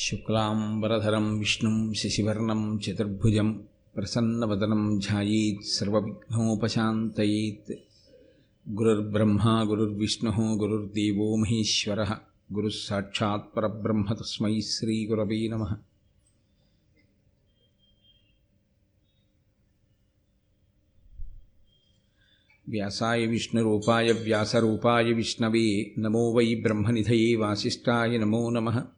శుక్లాంబరధరం విష్ణుం శశివర్ణం చతుర్భుజం ప్రసన్నవదనం ధ్యాయేత్ సర్వవిఘ్నోపశాంతయేత్. గురుర్బ్రహ్మా గురుర్విష్ణు గురుర్దేవో మహేశ్వర. గురుసాక్షాత్ పరబ్రహ్మ తస్మై శ్రీగురవే నమ. వ్యాసాయ విష్ణురూపాయ వ్యాసరూపాయ విష్ణవే నమో వై బ్రహ్మనిధయే వాసిష్టాయ నమో నమః.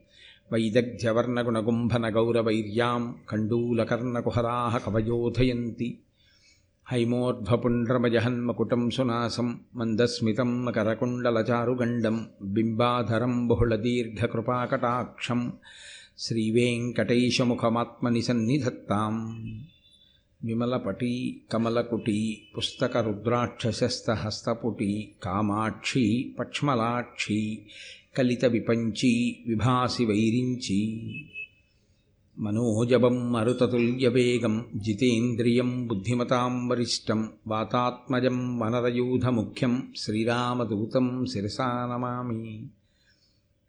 वैदग्ध्यवर्णगुणगुम्भनगौरवैर्यां कण्डूलकर्णकुहराः कवयोधयन्ति हैमोर्ध्वपुण्ड्रमजहन्मकुटं सुनासं मन्दस्मितं मकरकुण्डलचारुगण्डं बिम्बाधरं बहुलदीर्घकृपाकटाक्षं श्रीवेङ्कटैशमुखमात्मनिसन्निधत्ताम् విమలపటీ కమలకుటీ పుస్తకరుద్రాక్షసస్తహస్తపుటీ కామాక్షి పక్ష్మలాక్షి కలిత విపంచీ విభాసి వైరించీ. మనోజవం మరుతతుల్యవేగం జితేంద్రియం బుద్ధిమతాం వరిష్టం వాతాత్మజం వనరయూధముఖ్యం శ్రీరామదూతం శిరసానమామి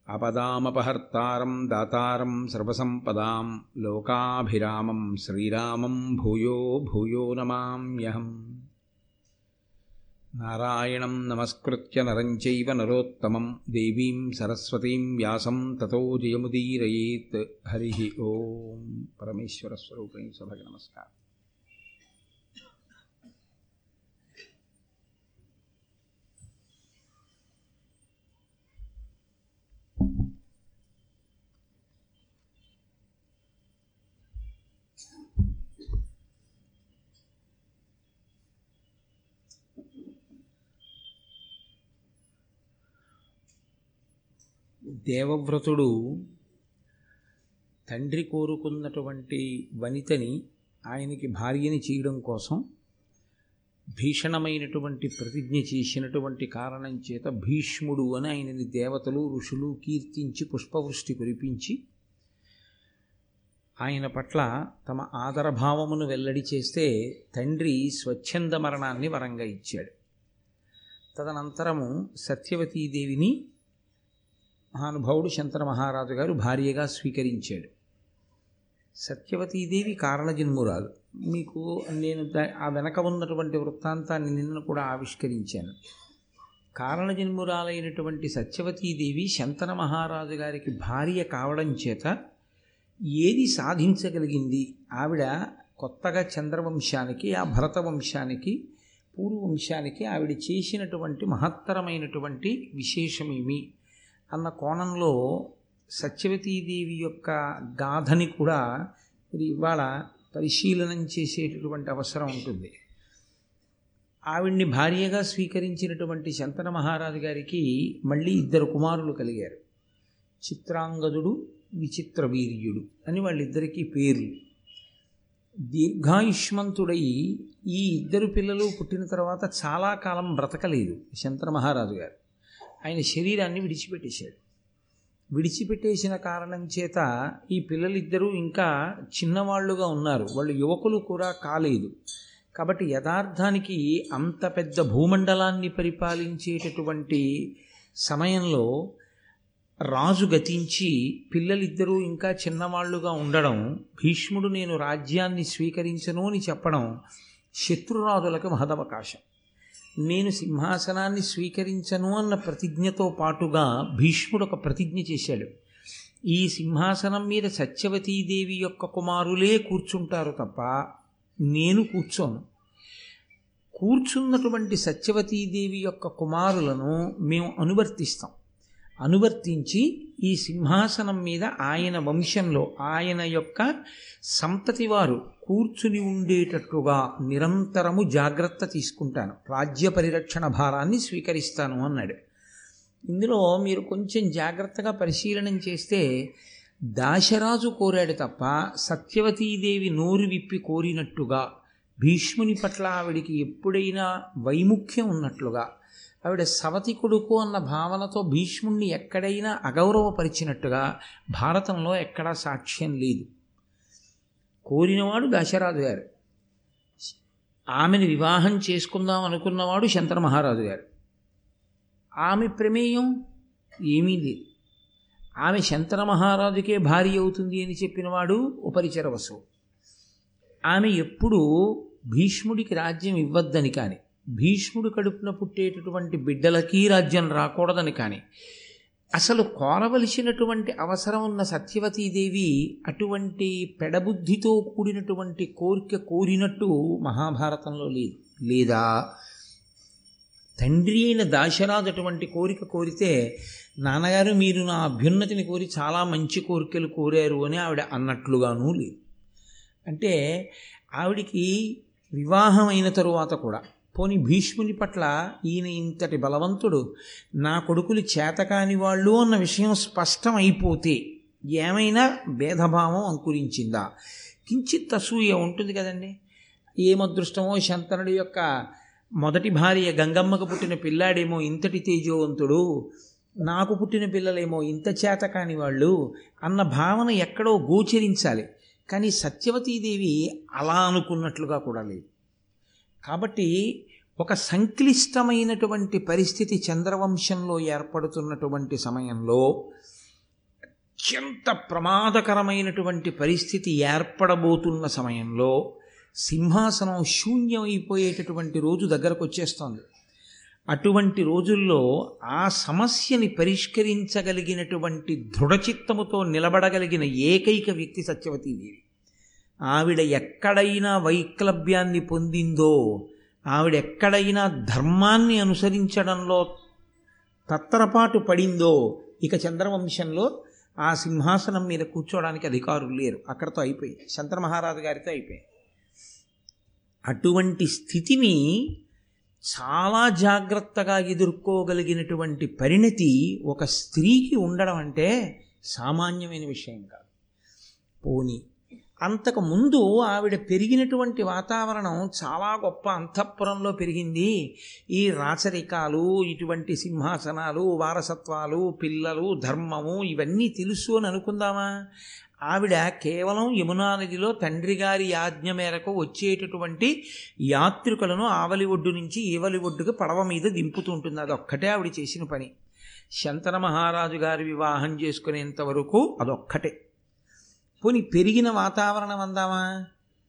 అపదామపహర్తారం దాతారం సర్వసంపదాం లోకాభిరామం శ్రీరామం భూయో భూయో నమామ్యహం. నారాయణం నమస్కృత్య నరం చైవ నరోత్తమం దేవీం సరస్వతీం వ్యాసం తతో జయముదీరయేత్ హరి ఓం పరమేశ్వర స్వరూపం సభకి నమస్కారం దేవవ్రతుడు తండ్రి కోరుకున్నటువంటి వనితని ఆయనకి భార్యని చేయడం కోసం భీషణమైనటువంటి ప్రతిజ్ఞ చేసినటువంటి కారణం చేత భీష్ముడు అని ఆయనని దేవతలు ఋషులు కీర్తించి పుష్పవృష్టి కురిపించి ఆయన పట్ల తమ ఆదరభావమును వెల్లడి చేస్తే తండ్రి స్వచ్ఛంద మరణాన్ని వరంగా ఇచ్చాడు. తదనంతరము సత్యవతీదేవిని మహానుభావుడు శంతన మహారాజు గారు భార్యగా స్వీకరించాడు. సత్యవతీదేవి కారణజన్మురాలు. మీకు నేను ఆ వెనక ఉన్నటువంటి వృత్తాంతాన్ని నిన్న కూడా ఆవిష్కరించాను. కారణజన్మురాలైనటువంటి సత్యవతీదేవి శంతన మహారాజు గారికి భార్య కావడం చేత ఏది సాధించగలిగింది? ఆవిడ కొత్తగా చంద్రవంశానికి ఆ భరత వంశానికి పూర్వవంశానికి ఆవిడ చేసినటువంటి మహత్తరమైనటువంటి విశేషమేమి? అన్న కోణంలో సత్యవతీదేవి యొక్క గాథని కూడా మీరు ఇవాళ పరిశీలనం చేసేటటువంటి అవసరం ఉంటుంది. ఆవిడ్ని భార్యగా స్వీకరించినటువంటి శంతన మహారాజు గారికి మళ్ళీ ఇద్దరు కుమారులు కలిగారు. చిత్రాంగదుడు విచిత్ర వీర్యుడు అని వాళ్ళిద్దరికీ పేర్లు. దీర్ఘాయుష్మంతుడై ఈ ఇద్దరు పిల్లలు పుట్టిన తర్వాత చాలా కాలం బ్రతకలేదు శంతన మహారాజు గారు. ఆయన శరీరాన్ని విడిచిపెట్టేశాడు. విడిచిపెట్టేసిన కారణం చేత ఈ పిల్లలిద్దరూ ఇంకా చిన్నవాళ్ళుగా ఉన్నారు. వాళ్ళు యువకులు కూడా కాలేదు. కాబట్టి యథార్థానికి అంత పెద్ద భూమండలాన్ని పరిపాలించేటటువంటి సమయంలో రాజు గతించి పిల్లలిద్దరూ ఇంకా చిన్నవాళ్ళుగా ఉండడం భీష్ముడు నేను రాజ్యాన్ని స్వీకరించను అని చెప్పడం శత్రురాజులకు మహదవకాశం. నేను సింహాసనాన్ని స్వీకరించను అన్న ప్రతిజ్ఞతో పాటుగా భీష్ముడు ఒక ప్రతిజ్ఞ చేశాడు. ఈ సింహాసనం మీద సత్యవతీదేవి యొక్క కుమారులే కూర్చుంటారు తప్ప నేను కూర్చోను. కూర్చున్నటువంటి సత్యవతీదేవి యొక్క కుమారులను మేము అనువర్తిస్తాం. అనువర్తించి ఈ సింహాసనం మీద ఆయన వంశంలో ఆయన యొక్క సంతతి వారు కూర్చుని ఉండేటట్టుగా నిరంతరము జాగ్రత్త తీసుకుంటాను. రాజ్య పరిరక్షణ భారాన్ని స్వీకరిస్తాను అన్నాడు. ఇందులో మీరు కొంచెం జాగ్రత్తగా పరిశీలనం చేస్తే దాశరాజు కోరాడు తప్ప సత్యవతీదేవి నోరు విప్పి కోరినట్టుగా భీష్ముని పట్ల ఆవిడికి ఎప్పుడైనా వైముఖ్యం ఉన్నట్లుగా ఆవిడ సవతి కొడుకు అన్న భావనతో భీష్ముణ్ణి ఎక్కడైనా అగౌరవపరిచినట్టుగా భారతంలో ఎక్కడా సాక్ష్యం లేదు. కోరినవాడు దశరాజు గారు ఆమెను వివాహం చేసుకుందాం అనుకున్నవాడు శంకర మహారాజు గారు ఆమె ప్రమేయం ఏమీ లేదు. ఆమె శంతన మహారాజుకే భార్య అవుతుంది అని చెప్పినవాడు ఉపరిచర వసు ఆమె ఎప్పుడూ భీష్ముడికి రాజ్యం ఇవ్వద్దని కానీ భీష్ముడు కడుపున పుట్టేటటువంటి బిడ్డలకి రాజ్యం రాకూడదని కానీ అసలు కోరవలసినటువంటి అవసరం ఉన్న సత్యవతీదేవి అటువంటి పెడబుద్ధితో కూడినటువంటి కోరిక కోరినట్టు మహాభారతంలో లేదు లేదా తండ్రి అయిన దాశరాజు అటువంటి కోరిక కోరితే నాన్నగారు మీరు నా అభ్యున్నతిని కోరి చాలా మంచి కోరికలు కోరారు అని ఆవిడ అన్నట్లుగానూ లేదు. అంటే ఆవిడికి వివాహం అయిన తరువాత కూడా పోని భీష్ముని పట్ల ఈయన ఇంతటి బలవంతుడు నా కొడుకులు చేతకాని వాళ్ళు అన్న విషయం స్పష్టం అయిపోతే ఏమైనా భేదభావం అంకురించిందా? కించిత్ అసూయ ఉంటుంది కదండి. ఏమదృష్టమో శంతనుడి యొక్క మొదటి భార్య గంగమ్మకు పుట్టిన పిల్లాడేమో ఇంతటి తేజోవంతుడు నాకు పుట్టిన పిల్లలేమో ఇంత చేత కాని వాళ్ళు అన్న భావన ఎక్కడో గోచరించాలి. కానీ సత్యవతీదేవి అలా అనుకున్నట్లుగా కూడా లేదు. కాబట్టి ఒక సంక్లిష్టమైనటువంటి పరిస్థితి చంద్రవంశంలో ఏర్పడుతున్నటువంటి సమయంలో అత్యంత ప్రమాదకరమైనటువంటి పరిస్థితి ఏర్పడబోతున్న సమయంలో సింహాసనం శూన్యమైపోయేటటువంటి రోజు దగ్గరకు వచ్చేస్తోంది అటువంటి రోజుల్లో ఆ సమస్యని పరిష్కరించగలిగినటువంటి దృఢచిత్తముతో నిలబడగలిగిన ఏకైక వ్యక్తి సత్యవతీదేవి ఆవిడ ఎక్కడైనా వైక్లభ్యాన్ని పొందిందో ఆవిడ ఎక్కడైనా ధర్మాన్ని అనుసరించడంలో తత్తరపాటు పడిందో ఇక చంద్రవంశంలో ఆ సింహాసనం మీద కూర్చోవడానికి అధికారులు లేరు. అక్కడతో అయిపోయింది. చంద్రమహారాజు మహారాజు గారితో అయిపోయింది. అటువంటి స్థితిని చాలా జాగ్రత్తగా ఎదుర్కోగలిగినటువంటి పరిణతి ఒక స్త్రీకి ఉండడం అంటే సామాన్యమైన విషయం కాదు. పోనీ అంతకు ముందు ఆవిడ పెరిగినటువంటి వాతావరణం చాలా గొప్ప అంతఃపురంలో పెరిగింది. ఈ రాచరికాలు ఇటువంటి సింహాసనాలు వారసత్వాలు పిల్లలు ధర్మము ఇవన్నీ తెలుసు అని అనుకుందామా? ఆవిడ కేవలం యమునా నదిలో తండ్రి గారి ఆజ్ఞ మేరకు వచ్చేటటువంటి యాత్రికులను ఆవలి ఒడ్డు నుంచి ఈవలి ఒడ్డుకు పడవ మీద దింపుతుంటుంది అదొక్కటే ఆవిడ చేసిన పని. శంతన మహారాజు గారి వివాహం చేసుకునేంత వరకు అదొక్కటే. పోని పెరిగిన వాతావరణం అందామా?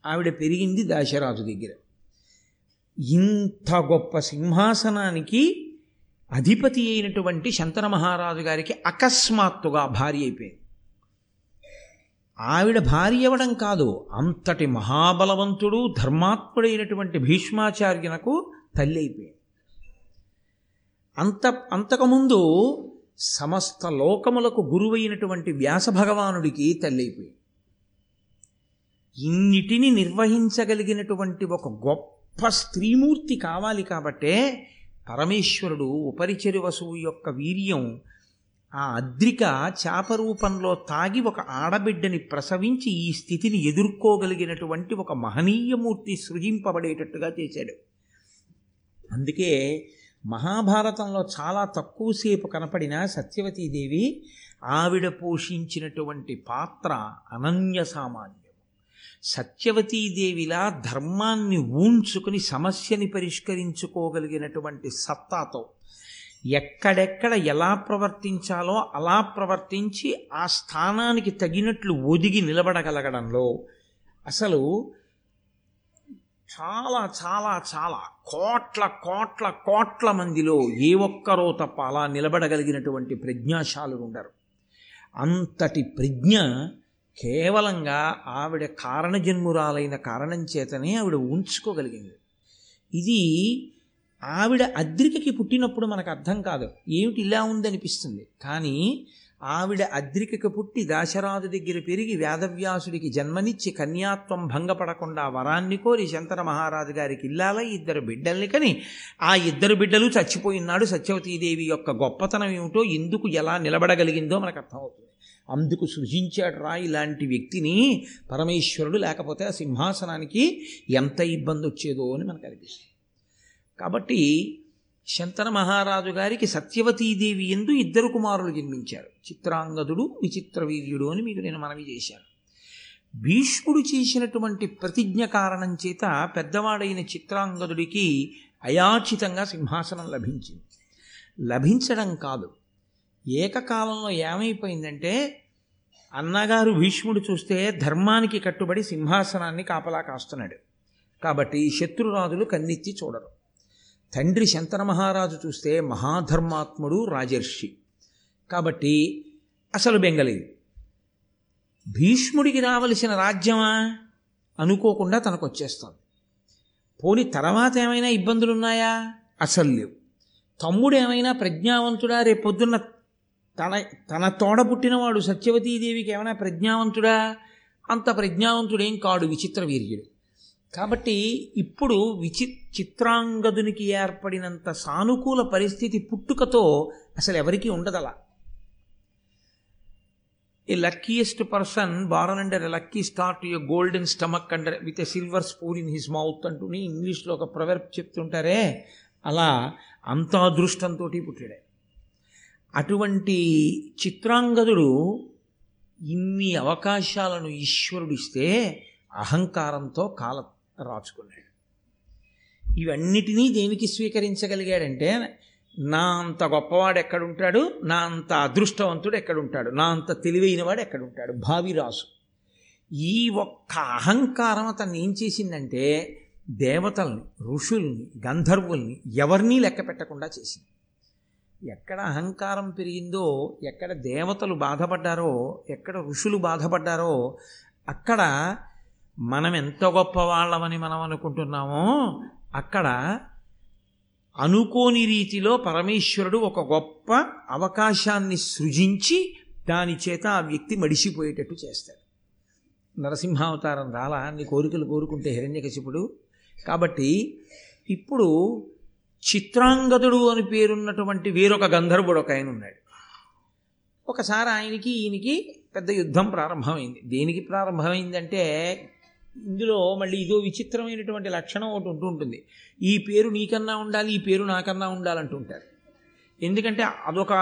ఆవిడ పెరిగింది దాశరాజు దగ్గర. ఇంత గొప్ప సింహాసనానికి అధిపతి అయినటువంటి శంతన మహారాజు గారికి అకస్మాత్తుగా భార్య అయిపోయింది. ఆవిడ భార్య అవ్వడం కాదు అంతటి మహాబలవంతుడు ధర్మాత్ముడైనటువంటి భీష్మాచార్యునకు తల్లి అయిపోయింది. అంత అంతకుముందు సమస్త లోకములకు గురువైనటువంటి వ్యాస భగవానుడికి తల్లి అయిపోయింది. ఇన్నిటిని నిర్వహించగలిగినటువంటి ఒక గొప్ప స్త్రీమూర్తి కావాలి కాబట్టే పరమేశ్వరుడు ఉపరిచరి వసువు యొక్క వీర్యం ఆ అద్రిక చేప రూపంలో తాగి ఒక ఆడబిడ్డని ప్రసవించి ఈ స్థితిని ఎదుర్కోగలిగినటువంటి ఒక మహనీయమూర్తి సృజింపబడేటట్టుగా చేశాడు. అందుకే మహాభారతంలో చాలా తక్కువసేపు కనపడిన సత్యవతీదేవి ఆవిడ పోషించినటువంటి పాత్ర అనన్య సామాన్యం. సత్యవతీదేవిలా ధర్మాన్ని ఊంచుకుని సమస్యని పరిష్కరించుకోగలిగినటువంటి సత్తాతో ఎక్కడెక్కడ ఎలా ప్రవర్తించాలో అలా ప్రవర్తించి ఆ స్థానానికి తగినట్లు ఒదిగి నిలబడగలగడంలో అసలు చాలా చాలా చాలా కోట్ల కోట్ల కోట్ల మందిలో ఏ ఒక్కరో తప్ప అలా నిలబడగలిగినటువంటి ప్రజ్ఞాశాలు ఉండరు అంతటి ప్రజ్ఞ కేవలంగా ఆవిడ కారణజన్మురాలైన కారణం చేతనే ఆవిడ ఉంచుకోగలిగింది. ఇది ఆవిడ అద్రికకి పుట్టినప్పుడు మనకు అర్థం కాదు. ఏమిటి ఇలా ఉందనిపిస్తుంది? కానీ ఆవిడ అద్రికకి పుట్టి దాశరాజు దగ్గర పెరిగి వేదవ్యాసుడికి జన్మనిచ్చి కన్యాత్వం భంగపడకుండా వరాన్ని కోరి శంతన మహారాజు గారికి ఇల్లాల ఇద్దరు బిడ్డల్ని కని ఆ ఇద్దరు బిడ్డలు చచ్చిపోయినాడు సత్యవతీదేవి యొక్క గొప్పతనం ఏమిటో ఎందుకు ఎలా నిలబడగలిగిందో మనకు అర్థమవుతుంది. అందుకు సృజించాడు రా ఇలాంటి వ్యక్తిని. పరమేశ్వరుడు లేకపోతే ఆ సింహాసనానికి ఎంత ఇబ్బంది వచ్చేదో అని మనకు అనిపిస్తుంది. కాబట్టి శంతన మహారాజు గారికి సత్యవతీదేవి ఎందు ఇద్దరు కుమారులు జన్మించారు. చిత్రాంగదుడు విచిత్ర వీర్యుడు అని మీకు నేను మనవి చేశాను. భీష్ముడు చేసినటువంటి ప్రతిజ్ఞ కారణం చేత పెద్దవాడైన చిత్రాంగదుడికి అయాచితంగా సింహాసనం లభించింది. లభించడం కాదు. ఏకకాలంలో ఏమైపోయిందంటే అన్నగారు భీష్ముడు చూస్తే ధర్మానికి కట్టుబడి సింహాసనాన్ని కాపలా కాస్తున్నాడు. కాబట్టి శత్రురాజులు కన్నెత్తి చూడరు. తండ్రి శంతన మహారాజు చూస్తే మహాధర్మాత్ముడు రాజర్షి. కాబట్టి అసలు బెంగలేదు. భీష్ముడికి రావలసిన రాజ్యమా? అనుకోకుండా తనకు వచ్చేస్తుంది పోని తర్వాత ఏమైనా ఇబ్బందులు ఉన్నాయా అసలు లేవు. తమ్ముడు ఏమైనా ప్రజ్ఞావంతుడా? రేపొద్దున్న తన తన తోడ పుట్టినవాడు సత్యవతీదేవికి ఏమైనా ప్రజ్ఞావంతుడా? అంత ప్రజ్ఞావంతుడేం కాడు విచిత్ర వీర్యుడు. కాబట్టి ఇప్పుడు విచి చిత్రాంగదునికి ఏర్పడినంత సానుకూల పరిస్థితి పుట్టుకతో అసలు ఎవరికీ ఉండదలా. A luckiest person born under lucky start you golden stomach under with a silver spoon in his mouth అంటూని ఇంగ్లీష్లో ఒక ప్రవర్బ్ చెప్తుంటారే? అలా అంత అదృష్టంతో పుట్టాడే. అటువంటి చిత్రాంగదుడు ఇన్ని అవకాశాలను ఈశ్వరుడు ఇస్తే అహంకారంతో కాల రాచుకున్నాడు. ఇవన్నిటినీ దేనికి స్వీకరించగలిగాడంటే నా అంత గొప్పవాడు ఎక్కడుంటాడు? నా అంత అదృష్టవంతుడు ఎక్కడుంటాడు? నా అంత తెలివైనవాడు ఎక్కడుంటాడు? భావిరాసు ఈ ఒక్క అహంకారం అతన్ని ఏం చేసిందంటే దేవతల్ని ఋషుల్ని గంధర్వుల్ని ఎవరినీ లెక్క పెట్టకుండా చేసింది. ఎక్కడ అహంకారం పెరిగిందో ఎక్కడ దేవతలు బాధపడ్డారో ఎక్కడ ఋషులు బాధపడ్డారో అక్కడ మనం ఎంత గొప్ప వాళ్ళమని మనం అనుకుంటున్నామో అక్కడ అనుకోని రీతిలో పరమేశ్వరుడు ఒక గొప్ప అవకాశాన్ని సృజించి దాని చేత ఆ వ్యక్తి మడిసిపోయేటట్టు చేస్తాడు. నరసింహావతారం రాలా? అన్ని కోరికలు కోరుకుంటే హిరణ్యకశిపుడు. కాబట్టి ఇప్పుడు చిత్రాంగదుడు అని పేరున్నటువంటి వేరొక గంధర్వుడు ఒక ఆయన ఉన్నాడు. ఒకసారి ఆయనకి ఈయనకి పెద్ద యుద్ధం ప్రారంభమైంది. దేనికి ప్రారంభమైందంటే ఇందులో మళ్ళీ ఇదో విచిత్రమైనటువంటి లక్షణం ఒకటి ఉంటూ ఉంటుంది. ఈ పేరు నీకన్నా ఉండాలి ఈ పేరు నాకన్నా ఉండాలంటుంటారు ఎందుకంటే అదొక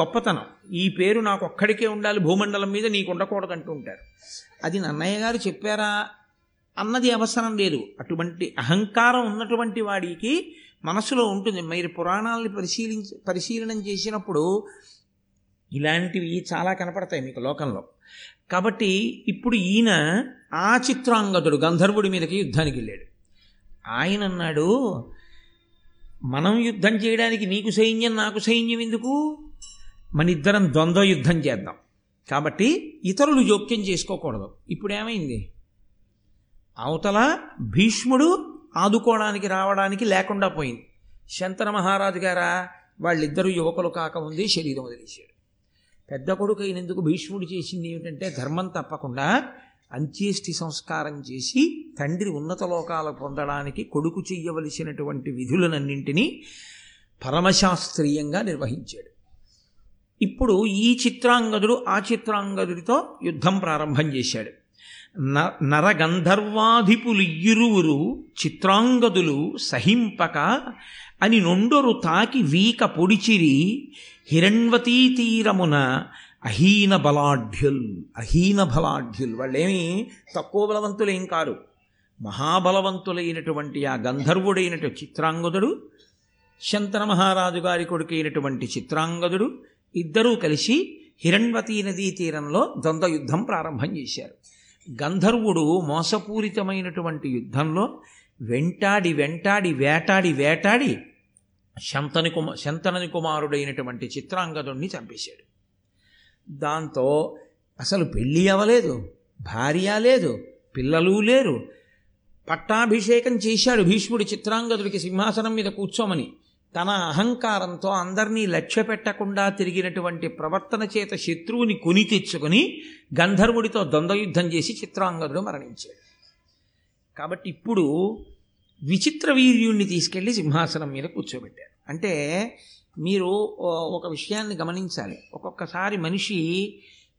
గొప్పతనం. ఈ పేరు నాకు ఒక్కడికే ఉండాలి భూమండలం మీద నీకు ఉండకూడదు అంటూ ఉంటారు. అది నన్నయ్య గారు చెప్పారా? అన్నది అవసరం లేదు. అటువంటి అహంకారం ఉన్నటువంటి వాడికి మనసులో ఉంటుంది. మీరు పురాణాలని పరిశీలించి పరిశీలనం చేసినప్పుడు ఇలాంటివి చాలా కనపడతాయి మీకు లోకంలో. కాబట్టి ఇప్పుడు ఈయన ఆ చిత్రాంగదుడు గంధర్వుడి మీదకి యుద్ధానికి వెళ్ళాడు. ఆయన అన్నాడు మనం యుద్ధం చేయడానికి నీకు సైన్యం నాకు సైన్యం ఎందుకు? మన ఇద్దరం ద్వంద్వ యుద్ధం చేద్దాం. కాబట్టి ఇతరులు జోక్యం చేసుకోకూడదు. ఇప్పుడు ఏమైంది అవతల భీష్ముడు ఆదుకోవడానికి రావడానికి లేకుండా పోయింది. శంతన మహారాజు గారా వాళ్ళిద్దరూ యువకులు కాకముందే శరీరం వదిలేశాడు. పెద్ద కొడుకు అయినందుకు భీష్ముడు చేసింది ఏమిటంటే ధర్మం తప్పకుండా అంత్యేష్టి సంస్కారం చేసి తండ్రి ఉన్నత లోకాలు పొందడానికి కొడుకు చెయ్యవలసినటువంటి విధులనన్నింటినీ పరమశాస్త్రీయంగా నిర్వహించాడు. ఇప్పుడు ఈ చిత్రాంగదుడు ఆ చిత్రాంగదుడితో యుద్ధం ప్రారంభం చేశాడు. న నరగంధర్వాధిపులియ్యురువురు చిత్రాంగదులు సహింపక అని నొండొరు తాకి వీక పొడిచిరి హిరణ్వతీ తీరమున అహీన బలాఢ్యుల్ అహీన బలాఢ్యుల్. వాళ్ళేమి తక్కువ బలవంతులేం కారు. మహాబలవంతులైనటువంటి ఆ గంధర్వుడైనటు చిత్రాంగదుడు శంతన మహారాజు గారి కొడుకైనటువంటి చిత్రాంగదుడు ఇద్దరూ కలిసి హిరణ్వతీ నదీ తీరంలో ద్వంద్వ యుద్ధం ప్రారంభం చేశారు. గంధర్వుడు మోసపూరితమైనటువంటి యుద్ధంలో వెంటాడి వెంటాడి వేటాడి వేటాడి శంతని కుమ శంతనని కుమారుడైనటువంటి చిత్రాంగదుణ్ణి చంపేశాడు. దాంతో అసలు పెళ్ళి అవ్వలేదు భార్య లేదు పిల్లలు లేరు. పట్టాభిషేకం చేశాడు భీష్ముడి చిత్రాంగదుడికి సింహాసనం మీద కూర్చోమని. తన అహంకారంతో అందరినీ లక్ష్య పెట్టకుండా తిరిగినటువంటి ప్రవర్తన చేత శత్రువుని కొని తెచ్చుకొని గంధర్వుడితో ద్వంద్వయుద్ధం చేసి చిత్రాంగదుడు మరణించాడు. కాబట్టి ఇప్పుడు విచిత్ర వీర్యుణ్ణి తీసుకెళ్ళి సింహాసనం మీద కూర్చోబెట్టారు. అంటే మీరు ఒక విషయాన్ని గమనించాలి. ఒక్కొక్కసారి మనిషి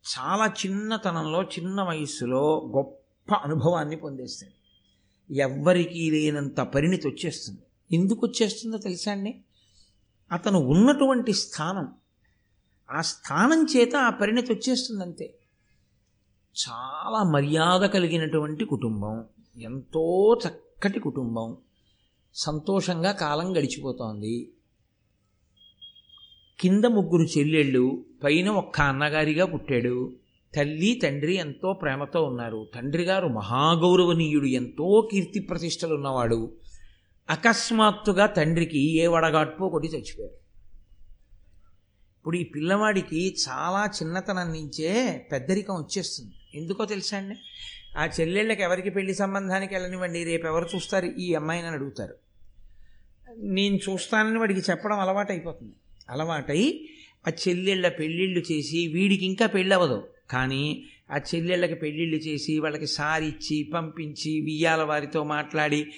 చాలా చిన్నతనంలో చిన్న వయస్సులో గొప్ప అనుభవాన్ని పొందేస్తుంది ఎవ్వరికీ లేనంత పరిణితి వచ్చేస్తుంది. ఎందుకు వచ్చేస్తుందో తెలుసా అండి? అతను ఉన్నటువంటి స్థానం ఆ స్థానం చేత ఆ పరిణతి వచ్చేస్తుంది అంతే చాలా మర్యాద కలిగినటువంటి కుటుంబం ఎంతో చక్కటి కుటుంబం. సంతోషంగా కాలం గడిచిపోతోంది. కింద ముగ్గురు చెల్లెళ్ళు పైన ఒక్క అన్నగారిగా పుట్టాడు. తల్లి తండ్రి ఎంతో ప్రేమతో ఉన్నారు. తండ్రి గారు మహాగౌరవనీయుడు ఎంతో కీర్తి ప్రతిష్టలు ఉన్నవాడు అకస్మాత్తుగా తండ్రికి ఏ వడగాట్పో కొట్టి చచ్చిపోయారు ఇప్పుడు ఈ పిల్లవాడికి చాలా చిన్నతనం నుంచే పెద్దరికం వచ్చేస్తుంది. ఎందుకో తెలుసా అండి? ఆ చెల్లెళ్ళకి ఎవరికి పెళ్ళి సంబంధానికి వెళ్ళనివ్వండి రేపు ఎవరు చూస్తారు? ఈ అమ్మాయిని అని అడుగుతారు. నేను చూస్తానని వాడికి చెప్పడం అలవాటు అయిపోతుంది అలవాటై ఆ చెల్లెళ్ళ పెళ్ళిళ్ళు చేసి వీడికి ఇంకా పెళ్ళవదు. కానీ ఆ చెల్లెళ్ళకి పెళ్ళిళ్ళు చేసి వాళ్ళకి సారిచ్చి పంపించి వియ్యాల వారితో మాట్లాడి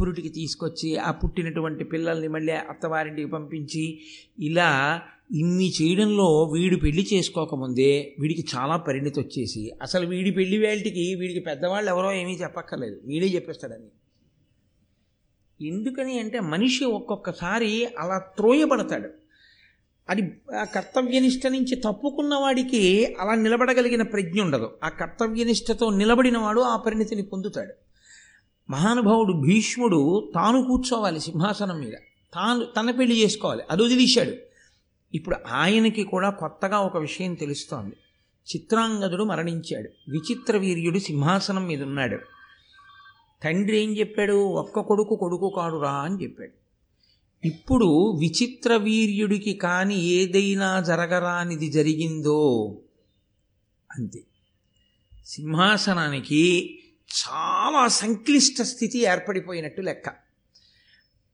పురుటికి తీసుకొచ్చి ఆ పుట్టినటువంటి పిల్లల్ని మళ్ళీ అత్తవారింటికి పంపించి ఇలా ఇన్ని చేయడంలో వీడు పెళ్ళి చేసుకోకముందే వీడికి చాలా పరిణితి వచ్చేసి అసలు వీడి పెళ్ళి వేళటికి వీడికి పెద్దవాళ్ళు ఎవరో ఏమీ చెప్పక్కర్లేదు. వీడే చెప్పేస్తాడని. ఎందుకని అంటే మనిషి ఒక్కొక్కసారి అలా త్రోయబడతాడు. అది ఆ కర్తవ్యనిష్ట నుంచి తప్పుకున్న వాడికి అలా నిలబడగలిగిన ప్రజ్ఞ ఉండదు. ఆ కర్తవ్యనిష్టతో నిలబడినవాడు ఆ పరిణితిని పొందుతాడు. మహానుభావుడు భీష్ముడు తాను కూర్చోవాలి సింహాసనం మీద. తాను తన పెళ్ళి చేసుకోవాలి. అది వదిలేశాడు. ఇప్పుడు ఆయనకి కూడా కొత్తగా ఒక విషయం తెలుస్తోంది. చిత్రాంగదుడు మరణించాడు. విచిత్ర వీర్యుడు సింహాసనం మీద ఉన్నాడు. తండ్రి ఏం చెప్పాడు? ఒక్క కొడుకు కొడుకు కాడురా అని చెప్పాడు. ఇప్పుడు విచిత్ర వీర్యుడికి కాని ఏదైనా జరగరానిది జరిగిందో అంతే. సింహాసనానికి చాలా సంక్లిష్ట స్థితి ఏర్పడిపోయినట్టు లెక్క.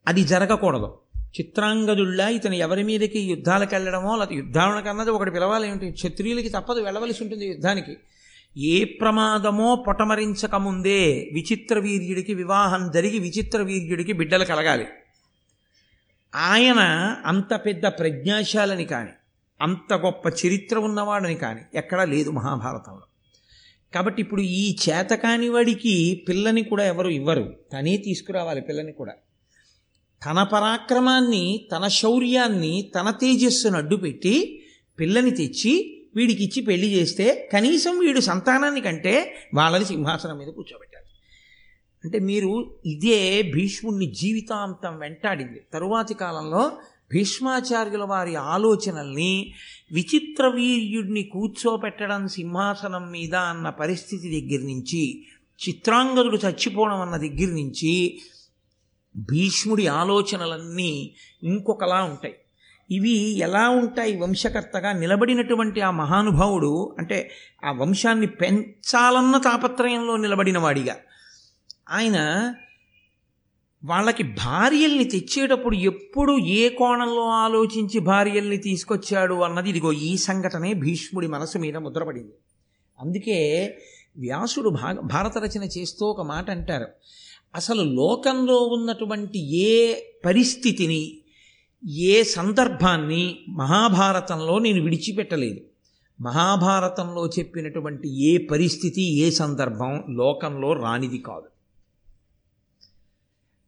అది జరగకూడదు. చిత్రాంగదుళ్ళ ఇతను ఎవరి మీదకి యుద్ధాలకు వెళ్ళడమో లేదా యుద్ధానికి అన్నది ఒకటి పిలవాలి ఏమిటి క్షత్రియులకి తప్పదు వెళ్ళవలసి ఉంటుంది యుద్ధానికి. ఏ ప్రమాదమో పొటమరించకముందే విచిత్ర వీర్యుడికి వివాహం జరిగి విచిత్ర వీర్యుడికి బిడ్డలు కలగాలి. ఆయన అంత పెద్ద ప్రజ్ఞాశాలని కానీ అంత గొప్ప చరిత్ర ఉన్నవాడని కానీ ఎక్కడా లేదు మహాభారతంలో. కాబట్టి ఇప్పుడు ఈ చేతకాని వాడికి పిల్లని కూడా ఎవరు ఇవ్వరు. తనే తీసుకురావాలి పిల్లని కూడా. తన పరాక్రమాన్ని తన శౌర్యాన్ని తన తేజస్సును అడ్డుపెట్టి పిల్లని తెచ్చి వీడికి ఇచ్చి పెళ్ళి చేస్తే కనీసం వీడు సంతానాన్ని కంటే వాళ్ళని సింహాసనం మీద కూర్చోబెట్టాలి. అంటే మీరు ఇదే భీష్ముడిని జీవితాంతం వెంటాడింది. తరువాతి కాలంలో భీష్మాచార్యుల వారి ఆలోచనల్ని విచిత్ర వీర్యుడిని కూర్చోపెట్టడం సింహాసనం మీద అన్న పరిస్థితి దగ్గర నుంచి చిత్రాంగదుడు చచ్చిపోవడం అన్న దగ్గర నుంచి భీష్ముడి ఆలోచనలన్నీ ఇంకొకలా ఉంటాయి. ఇవి ఎలా ఉంటాయి? వంశకర్తగా నిలబడినటువంటి ఆ మహానుభావుడు అంటే ఆ వంశాన్ని పెంచాలన్న తాపత్రయంలో నిలబడిన వాడిగా. ఆయన వాళ్ళకి భార్యల్ని తెచ్చేటప్పుడు ఎప్పుడు ఏ కోణంలో ఆలోచించి భార్యల్ని తీసుకొచ్చాడు అన్నది ఇదిగో ఈ సంఘటనే భీష్ముడి మనసు మీద ముద్రపడింది. అందుకే వ్యాసుడు భా భారత రచన చేస్తూ ఒక మాట అంటారు. అసలు లోకంలో ఉన్నటువంటి ఏ పరిస్థితిని ఏ సందర్భాన్ని మహాభారతంలో నేను విడిచిపెట్టలేదు. మహాభారతంలో చెప్పినటువంటి ఏ పరిస్థితి ఏ సందర్భం లోకంలో రానిది కాదు.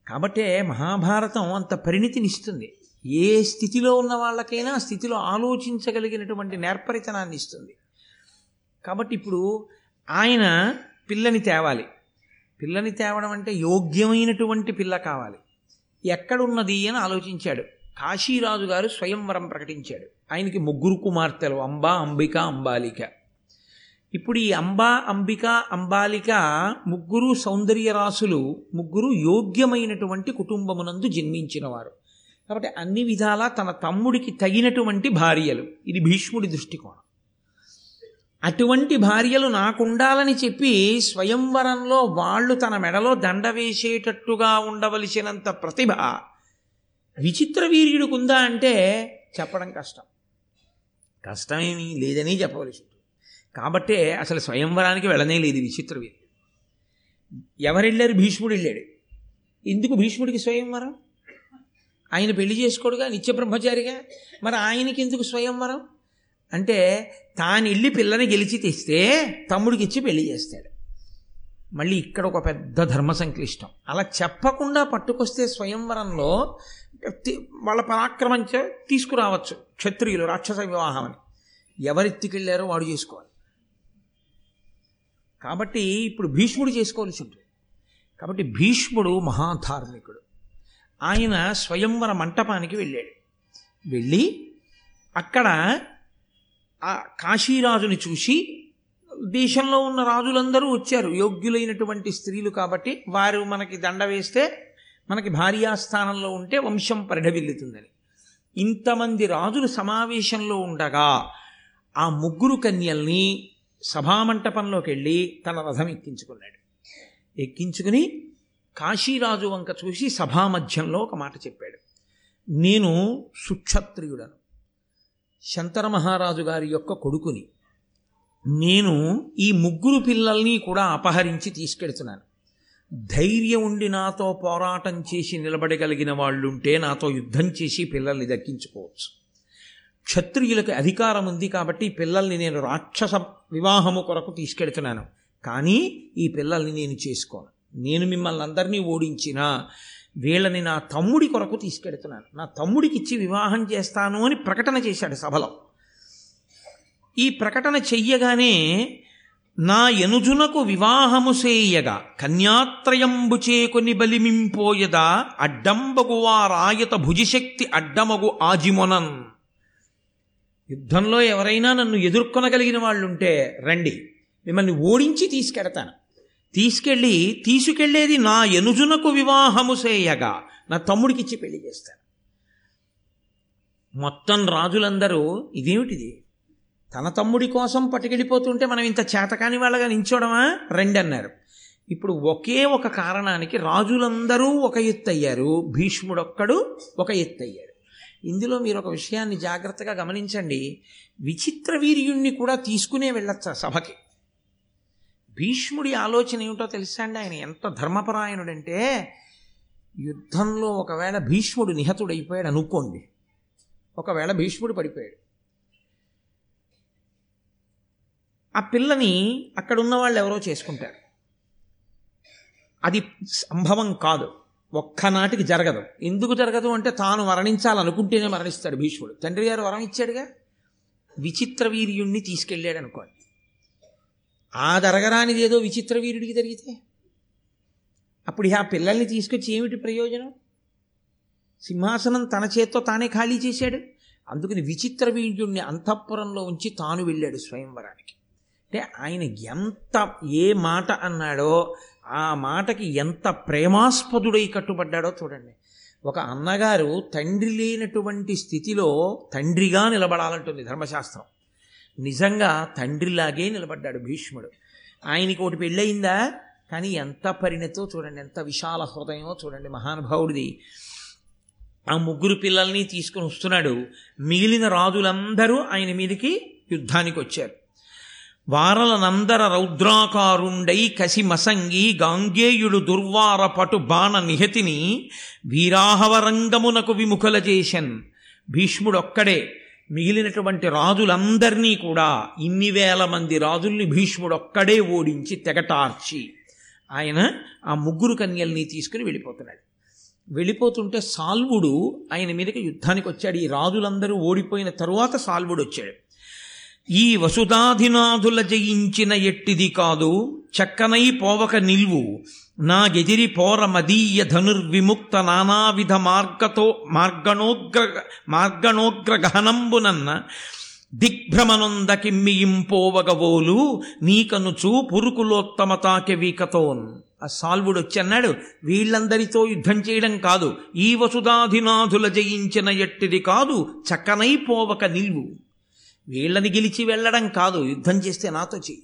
కాబట్టే మహాభారతం అంత పరిణితినిస్తుంది. ఏ స్థితిలో ఉన్న వాళ్ళకైనా స్థితిలో ఆలోచించగలిగినటువంటి నేర్పరితనాన్ని ఇస్తుంది. కాబట్టి ఇప్పుడు ఆయన పిల్లని తేవాలి. పిల్లని తేవడం అంటే యోగ్యమైనటువంటి పిల్ల కావాలి. ఎక్కడున్నది అని ఆలోచించాడు. కాశీరాజు గారు స్వయంవరం ప్రకటించాడు. ఆయనకి ముగ్గురు కుమార్తెలు అంబా అంబిక అంబాలిక. ఇప్పుడు ఈ అంబా అంబిక అంబాలిక ముగ్గురు సౌందర్యరాసులు ముగ్గురు యోగ్యమైనటువంటి కుటుంబమునందు జన్మించినవారు. కాబట్టి అన్ని విధాలా తన తమ్ముడికి తగినటువంటి భార్యలు. ఇది భీష్ముడి దృష్టికోణం. అటువంటి భార్యలు నాకుండాలని చెప్పి స్వయంవరంలో వాళ్ళు తన మెడలో దండ వేసేటట్టుగా ఉండవలసినంత ప్రతిభ విచిత్ర వీర్యుడికి ఉందా అంటే చెప్పడం కష్టం. కష్టమేమీ లేదని చెప్పవలసి కాబట్టే అసలు స్వయంవరానికి వెళ్ళనే లేదు విచిత్ర వీర్యుడు భీష్ముడు వెళ్ళాడు. ఎందుకు భీష్ముడికి స్వయంవరం? ఆయన పెళ్ళి చేసుకోడుగా? నిత్య బ్రహ్మచారిగా మరి ఆయనకి ఎందుకు స్వయంవరం? అంటే తాను వెళ్ళి పిల్లని గెలిచి తెస్తే తమ్ముడికి ఇచ్చి పెళ్ళి చేస్తాడు. మళ్ళీ ఇక్కడ ఒక పెద్ద ధర్మ సంక్లిష్టం. అలా చెప్పకుండా పట్టుకొస్తే స్వయంవరంలో వాళ్ళ పరాక్రమం తీసుకురావచ్చు క్షత్రియులు రాక్షస వివాహం అని ఎవరెత్తికెళ్ళారో వాడు చేసుకోవాలి. కాబట్టి ఇప్పుడు భీష్ముడు చేసుకోవాల్సి ఉంటుంది కాబట్టి భీష్ముడు మహాధార్మికుడు. ఆయన స్వయంవర మంటపానికి వెళ్ళాడు. వెళ్ళి అక్కడ ఆ కాశీరాజుని చూసి దేశంలో ఉన్న రాజులందరూ వచ్చారు. యోగ్యులైనటువంటి స్త్రీలు కాబట్టి వారు మనకి దండ వేస్తే మనకి భార్యాస్థానంలో ఉంటే వంశం పరిఢవిల్లుతుందని ఇంతమంది రాజులు సమావేశంలో ఉండగా ఆ ముగ్గురు కన్యల్ని సభామంటపంలోకి వెళ్ళి తన రథం ఎక్కించుకున్నాడు. ఎక్కించుకుని కాశీరాజు వంక చూసి సభామధ్యంలో ఒక మాట చెప్పాడు. నేను సుక్షత్రియుడను. శంకర మహారాజు గారి యొక్క కొడుకుని. నేను ఈ ముగ్గురు పిల్లల్ని కూడా అపహరించి తీసుకెడుతున్నాను. ధైర్యం ఉండి నాతో పోరాటం చేసి నిలబడగలిగిన వాళ్ళుంటే నాతో యుద్ధం చేసి పిల్లల్ని దక్కించుకోవచ్చు. క్షత్రియులకు అధికారం ఉంది కాబట్టి పిల్లల్ని నేను రాక్షస వివాహము కొరకు తీసుకెడుతున్నాను కానీ ఈ పిల్లల్ని నేను చేసుకోను. నేను మిమ్మల్ని అందరినీ ఓడించినా వీళ్ళని నా తమ్ముడి కొరకు తీసుకెడుతున్నాను నా తమ్ముడికి ఇచ్చి వివాహం చేస్తాను అని ప్రకటన చేశాడు సభలో. ఈ ప్రకటన చెయ్యగానే నా ఎనుజునకు వివాహము సేయగా కన్యాత్రయంబు చేకొని బలిమింపోయదా అడ్డంబగువా రాయత భుజిశక్తి అడ్డమగు ఆజిమొనన్. యుద్ధంలో ఎవరైనా నన్ను ఎదుర్కొనగలిగిన వాళ్ళుంటే రండి మిమ్మల్ని ఓడించి తీసుకెడతాను. తీసుకెళ్ళి తీసుకెళ్ళేది నా ఎనుజునకు వివాహము చేయగా నా తమ్ముడికిచ్చి పెళ్ళి చేస్తాను. మొత్తం రాజులందరూ ఇదేమిటిది? తన తమ్ముడి కోసం పట్టుకెళ్ళిపోతుంటే మనం ఇంత చేతకాని వాళ్ళగా నించోడమా? రండి అన్నారు. ఇప్పుడు ఒకే ఒక కారణానికి రాజులందరూ ఒక ఎత్తు అయ్యారు. భీష్ముడొక్కడు ఒక ఎత్తు అయ్యాడు. ఇందులో మీరు ఒక విషయాన్ని జాగ్రత్తగా గమనించండి. విచిత్ర వీర్యుణ్ణి కూడా తీసుకునే వెళ్ళొచ్చా సభకి. భీష్ముడి ఆలోచన ఏమిటో తెలుసా అండి? ఆయన ఎంత ధర్మపరాయణుడంటే యుద్ధంలో ఒకవేళ భీష్ముడు నిహతుడైపోయాడు అనుకోండి. ఒకవేళ భీష్ముడు పడిపోయాడు. ఆ పిల్లని అక్కడ ఉన్న వాళ్ళు ఎవరో చేసుకుంటారు. అది సంభవం కాదు. ఒక్కనాటికి జరగదు. ఎందుకు జరగదు అంటే తాను మరణించాలనుకుంటేనే మరణిస్తాడు భీష్ముడు. తండ్రి గారు వరం ఇచ్చాడుగా? విచిత్ర వీర్యుణ్ణి తీసుకెళ్ళాడు అనుకోండి. ఆ జరగరానిది ఏదో విచిత్ర వీరుడికి జరిగితే? అప్పుడు ఆ పిల్లల్ని తీసుకొచ్చి ఏమిటి ప్రయోజనం? సింహాసనం తన చేత్తో తానే ఖాళీ చేశాడు. అందుకని విచిత్ర వీర్యుణ్ణి అంతఃపురంలో ఉంచి తాను వెళ్ళాడు స్వయంవరానికి. అంటే ఆయన ఎంత ఏ మాట అన్నాడో ఆ మాటకి ఎంత ప్రేమాస్పదుడై కట్టుబడ్డాడో చూడండి. ఒక అన్నగారు తండ్రి లేనటువంటి స్థితిలో తండ్రిగా నిలబడాలంటుంది ధర్మశాస్త్రం. నిజంగా తండ్రిలాగే నిలబడ్డాడు భీష్ముడు. ఆయనకి ఒకటి పెళ్ళయిందా? కానీ ఎంత పరిణతో చూడండి ఎంత విశాల హృదయమో చూడండి మహానుభావుడిది. ఆ ముగ్గురు పిల్లల్ని తీసుకుని వస్తున్నాడు. మిగిలిన రాజులందరూ ఆయన మీదకి యుద్ధానికి వచ్చారు. వారలనందర రౌద్రాకారుండై కసి మసంగి గాంగేయుడు దుర్వారపటు బాణ నిహతిని వీరాహవరంగమునకు విముఖల చేశన్ భీష్ముడొక్కడే. మిగిలినటువంటి రాజులందరినీ కూడా ఇన్ని వేల మంది రాజుల్ని భీష్ముడొక్కడే ఓడించి తెగటార్చి ఆయన ఆ ముగ్గురు కన్యల్ని తీసుకుని వెళ్ళిపోతున్నాడు. వెళ్ళిపోతుంటే సాల్వుడు ఆయన మీదకి యుద్ధానికి వచ్చాడు ఈ రాజులందరూ ఓడిపోయిన తరువాత సాల్వుడు వచ్చాడు ఈ వసుధాధినాథుల జయించిన ఎట్టిది కాదు చక్కనై పోవక నిల్వు. నా గెదిరి పోర మదీయ ధనుర్విముక్త నానావిధ మార్గతో మార్గణోగ్ర మార్గణోగ్ర గహనంబునన్న దిగ్భ్రమనొందకిమ్మియింపోవగవోలు నీకనుచు పురుకులోత్తమ తాకె ఆ సాల్వుడు వచ్చి అన్నాడు వీళ్ళందరితో యుద్ధం చేయడం కాదు ఈ వసుధాధినాథుల జయించిన ఎట్టిది కాదు చక్కనైపోవక నిల్వు. వీళ్ళని గెలిచి వెళ్ళడం కాదు యుద్ధం చేస్తే నాతో చెయ్యి.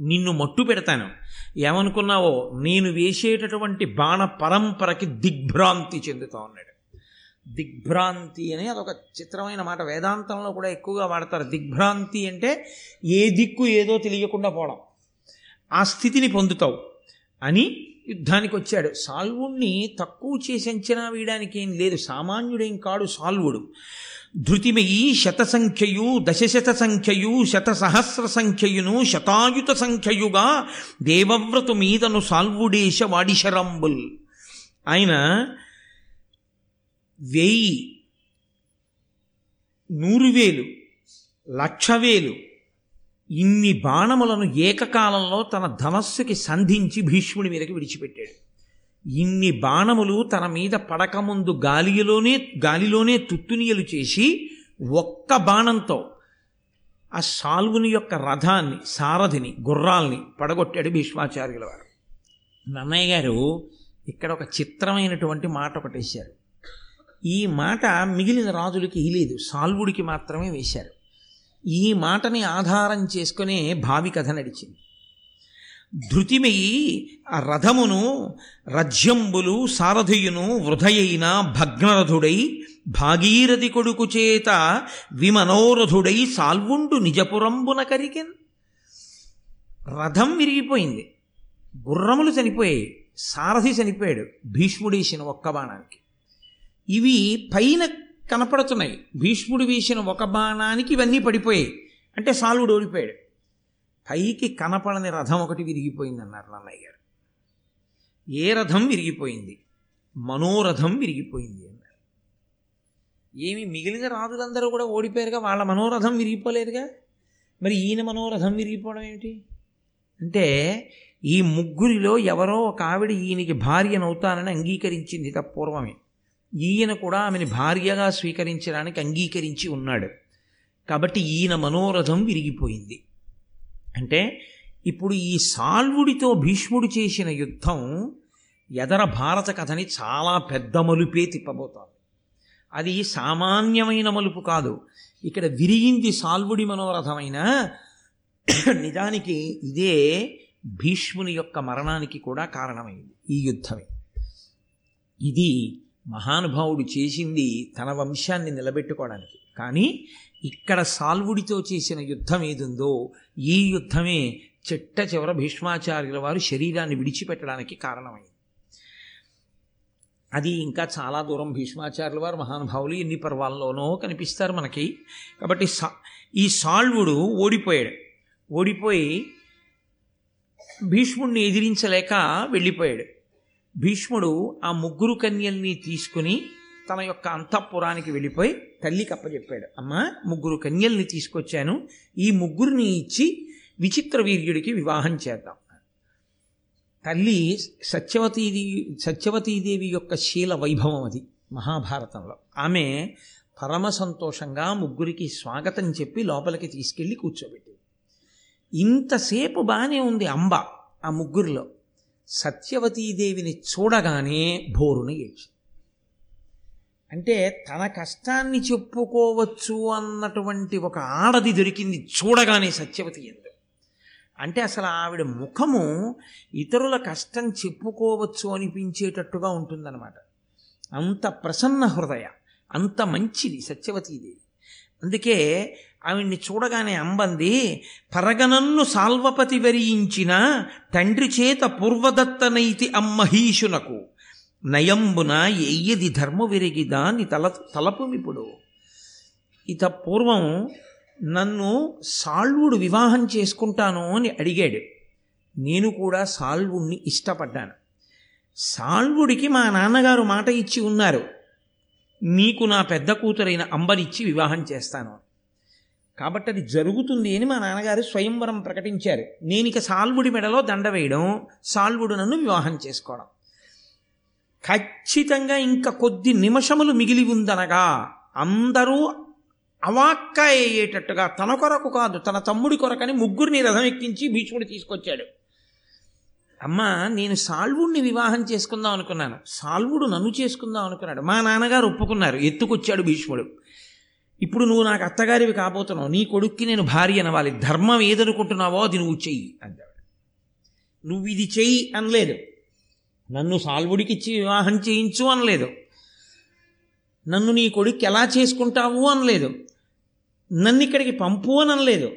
నిన్ను మట్టు పెడతాను. ఏమనుకున్నావో నేను వేసేటటువంటి బాణ పరంపరకి దిగ్భ్రాంతి చెందుతా ఉన్నాడు. దిగ్భ్రాంతి అనే అదొక చిత్రమైన మాట. వేదాంతంలో కూడా ఎక్కువగా వాడతారు. దిగ్భ్రాంతి అంటే ఏ దిక్కు ఏదో తెలియకుండా పోవడం. ఆ స్థితిని పొందుతావు అని యుద్ధానికి వచ్చాడు. సాల్వుణ్ణి తక్కువ చేసి అంచనా వేయడానికి ఏం లేదు. సామాన్యుడేం కాడు సాల్వుడు. ధృతిమయీ శతసంఖ్యయు దశశత సంఖ్యయు శత సహస్ర సంఖ్యయును శతాయుత సంఖ్యయుగా దేవవ్రతు మీదను సాల్వుడేశ వాడిశరంబుల్. ఆయన వెయ్యి నూరు వేలు లక్ష వేలు ఇన్ని బాణములను ఏకకాలంలో తన ధనస్సుకి సంధించి భీష్ముడి మీదకి విడిచిపెట్టాడు. ఇన్ని బాణములు తన మీద పడకముందు గాలిలోనే గాలిలోనే తుత్తునియలు చేసి ఒక్క బాణంతో ఆ సాల్వుని యొక్క రథాన్ని సారథిని గుర్రాల్ని పడగొట్టాడు భీష్మాచార్యుల వారు నన్నయ్య గారు ఇక్కడ ఒక చిత్రమైనటువంటి మాట ఒకటి వేశారు ఈ మాట మిగిలిన రాజులకి లేదు సాల్వుడికి మాత్రమే వేశారు. ఈ మాటని ఆధారం చేసుకునే భావి కథ నడిచింది. ధృతిమయి ఆ రథమును రజ్యంబులు సారథియును వృధయైన భగ్నరథుడై భాగీరథి కొడుకు చేత విమనోరథుడై సాల్వుండు నిజపురంబున కరికెన్. రథం విరిగిపోయింది. గుర్రములు చనిపోయాయి. సారథి చనిపోయాడు భీష్ముడేసిన ఒక్క బాణానికి. ఇవి పైన కనపడుతున్నాయి. భీష్ముడు వేసిన ఒక బాణానికి ఇవన్నీ పడిపోయాయి. అంటే సాల్వుడు ఓడిపోయాడు. పైకి కనపడని రథం ఒకటి విరిగిపోయింది అన్నారు నన్నయ్య గారు. ఏ రథం విరిగిపోయింది? మనోరథం విరిగిపోయింది అన్నారు. ఏమి మిగిలిన రాజులందరూ కూడా ఓడిపోయారుగా? వాళ్ళ మనోరథం విరిగిపోలేదుగా? మరి ఈయన మనోరథం విరిగిపోవడం ఏమిటి? అంటే ఈ ముగ్గురిలో ఎవరో ఒక ఆవిడ ఈయనకి భార్యనవుతానని అంగీకరించింది పూర్వమే. ఈయన కూడా ఆమెను భార్యగా స్వీకరించడానికి అంగీకరించి ఉన్నాడు. కాబట్టి ఈయన మనోరథం విరిగిపోయింది. అంటే ఇప్పుడు ఈ సాల్వుడితో భీష్ముడు చేసిన యుద్ధం ఎదర భారత కథని చాలా పెద్ద మలుపే తిప్పబోతోంది. అది సామాన్యమైన మలుపు కాదు. ఇక్కడ విరిగింది సాల్వుడి మనోరథమైన నిజానికి ఇదే భీష్ముని యొక్క మరణానికి కూడా కారణమైంది ఈ యుద్ధమే. ఇది మహానుభావుడు చేసింది తన వంశాన్ని నిలబెట్టుకోవడానికి. కానీ ఇక్కడ సాల్వుడితో చేసిన యుద్ధం ఏదుందో ఈ యుద్ధమే చెట్ట చివర భీష్మాచార్యుల వారు శరీరాన్ని విడిచిపెట్టడానికి కారణమైంది. అది ఇంకా చాలా దూరం. భీష్మాచార్యుల వారు మహానుభావులు ఎన్ని పర్వాల్లోనో కనిపిస్తారు మనకి. కాబట్టి సా ఈ సాల్వుడు ఓడిపోయాడు. ఓడిపోయి భీష్ముడిని ఎదిరించలేక వెళ్ళిపోయాడు. భీష్ముడు ఆ ముగ్గురు కన్యల్ని తీసుకుని తన యొక్క అంతఃపురానికి వెళ్ళిపోయి తల్లికి అప్పచెప్పాడు అమ్మ ముగ్గురు కన్యల్ని తీసుకొచ్చాను. ఈ ముగ్గురిని ఇచ్చి విచిత్ర వీర్యుడికి వివాహం చేద్దాం. తల్లి సత్యవతీదేవి సత్యవతీదేవి యొక్క శీల వైభవం అది మహాభారతంలో. ఆమె పరమ సంతోషంగా ముగ్గురికి స్వాగతం చెప్పి లోపలికి తీసుకెళ్ళి కూర్చోబెట్టింది. ఇంతసేపు బాగానే ఉంది అంబ ఆ ముగ్గురిలో. సత్యవతీదేవిని చూడగానే భోరున ఏడ్చింది. అంటే తన కష్టాన్ని చెప్పుకోవచ్చు అన్నటువంటి ఒక ఆడది దొరికింది చూడగానే సత్యవతి ఎందు. అంటే అసలు ఆవిడ ముఖము ఇతరుల కష్టం చెప్పుకోవచ్చు అనిపించేటట్టుగా ఉంటుందన్నమాట. అంత ప్రసన్న హృదయ అంత మంచిది సత్యవతీదేవి. అందుకే ఆవిడ్ని చూడగానే అంబంది పరగనన్ను సాల్వపతి వరించిన తండ్రి చేత పూర్వదత్తనైతి అమ్మహీషునకు నయంబున ఎయ్యది ధర్మ విరిగిదాని తల తలపుమిప్పుడు ఇత పూర్వం నన్ను సాల్వుడు వివాహం చేసుకుంటాను అని అడిగాడు. నేను కూడా సాల్వుడిని ఇష్టపడ్డాను. సాల్వుడికి మా నాన్నగారు మాట ఇచ్చి ఉన్నారు. నీకు నా పెద్ద కూతురైన అంబరిచ్చి వివాహం చేస్తాను. కాబట్టి అది జరుగుతుంది అని మా నాన్నగారు స్వయంవరం ప్రకటించారు. నేను ఇక సాల్వుడి మెడలో దండ వేయడం సాల్వుడు నన్ను వివాహం చేసుకోవడం. ఖచ్చితంగా ఇంకా కొద్ది నిమిషములు మిగిలి ఉందనగా అందరూ అవాక్క అయ్యేటట్టుగా తన కొరకు కాదు తన తమ్ముడి కొరకని ముగ్గురిని రథం ఎక్కించి భీష్ముడు తీసుకొచ్చాడు. అమ్మా నేను సాల్వుడిని వివాహం చేసుకుందాం అనుకున్నాను. సాల్వుడు నన్ను చేసుకుందాం అనుకున్నాడు. మా నాన్నగారు ఒప్పుకున్నారు. ఎత్తుకొచ్చాడు భీష్ముడు. ఇప్పుడు నువ్వు నాకు అత్తగారివి కాబోతున్నావు. నీ కొడుక్కి నేను భార్య అనవాలి ధర్మం ఏదనుకుంటున్నావో అది నువ్వు చెయ్యి అంటాడు. నువ్వు ఇది చెయ్యి అనలేదు. నన్ను సాల్వుడికిచ్చి వివాహం చేయించు అనలేదు. నన్ను నీ కొడుక్కి ఎలా చేసుకుంటావు అనలేదు. నన్ను ఇక్కడికి పంపు అని అనలేదు.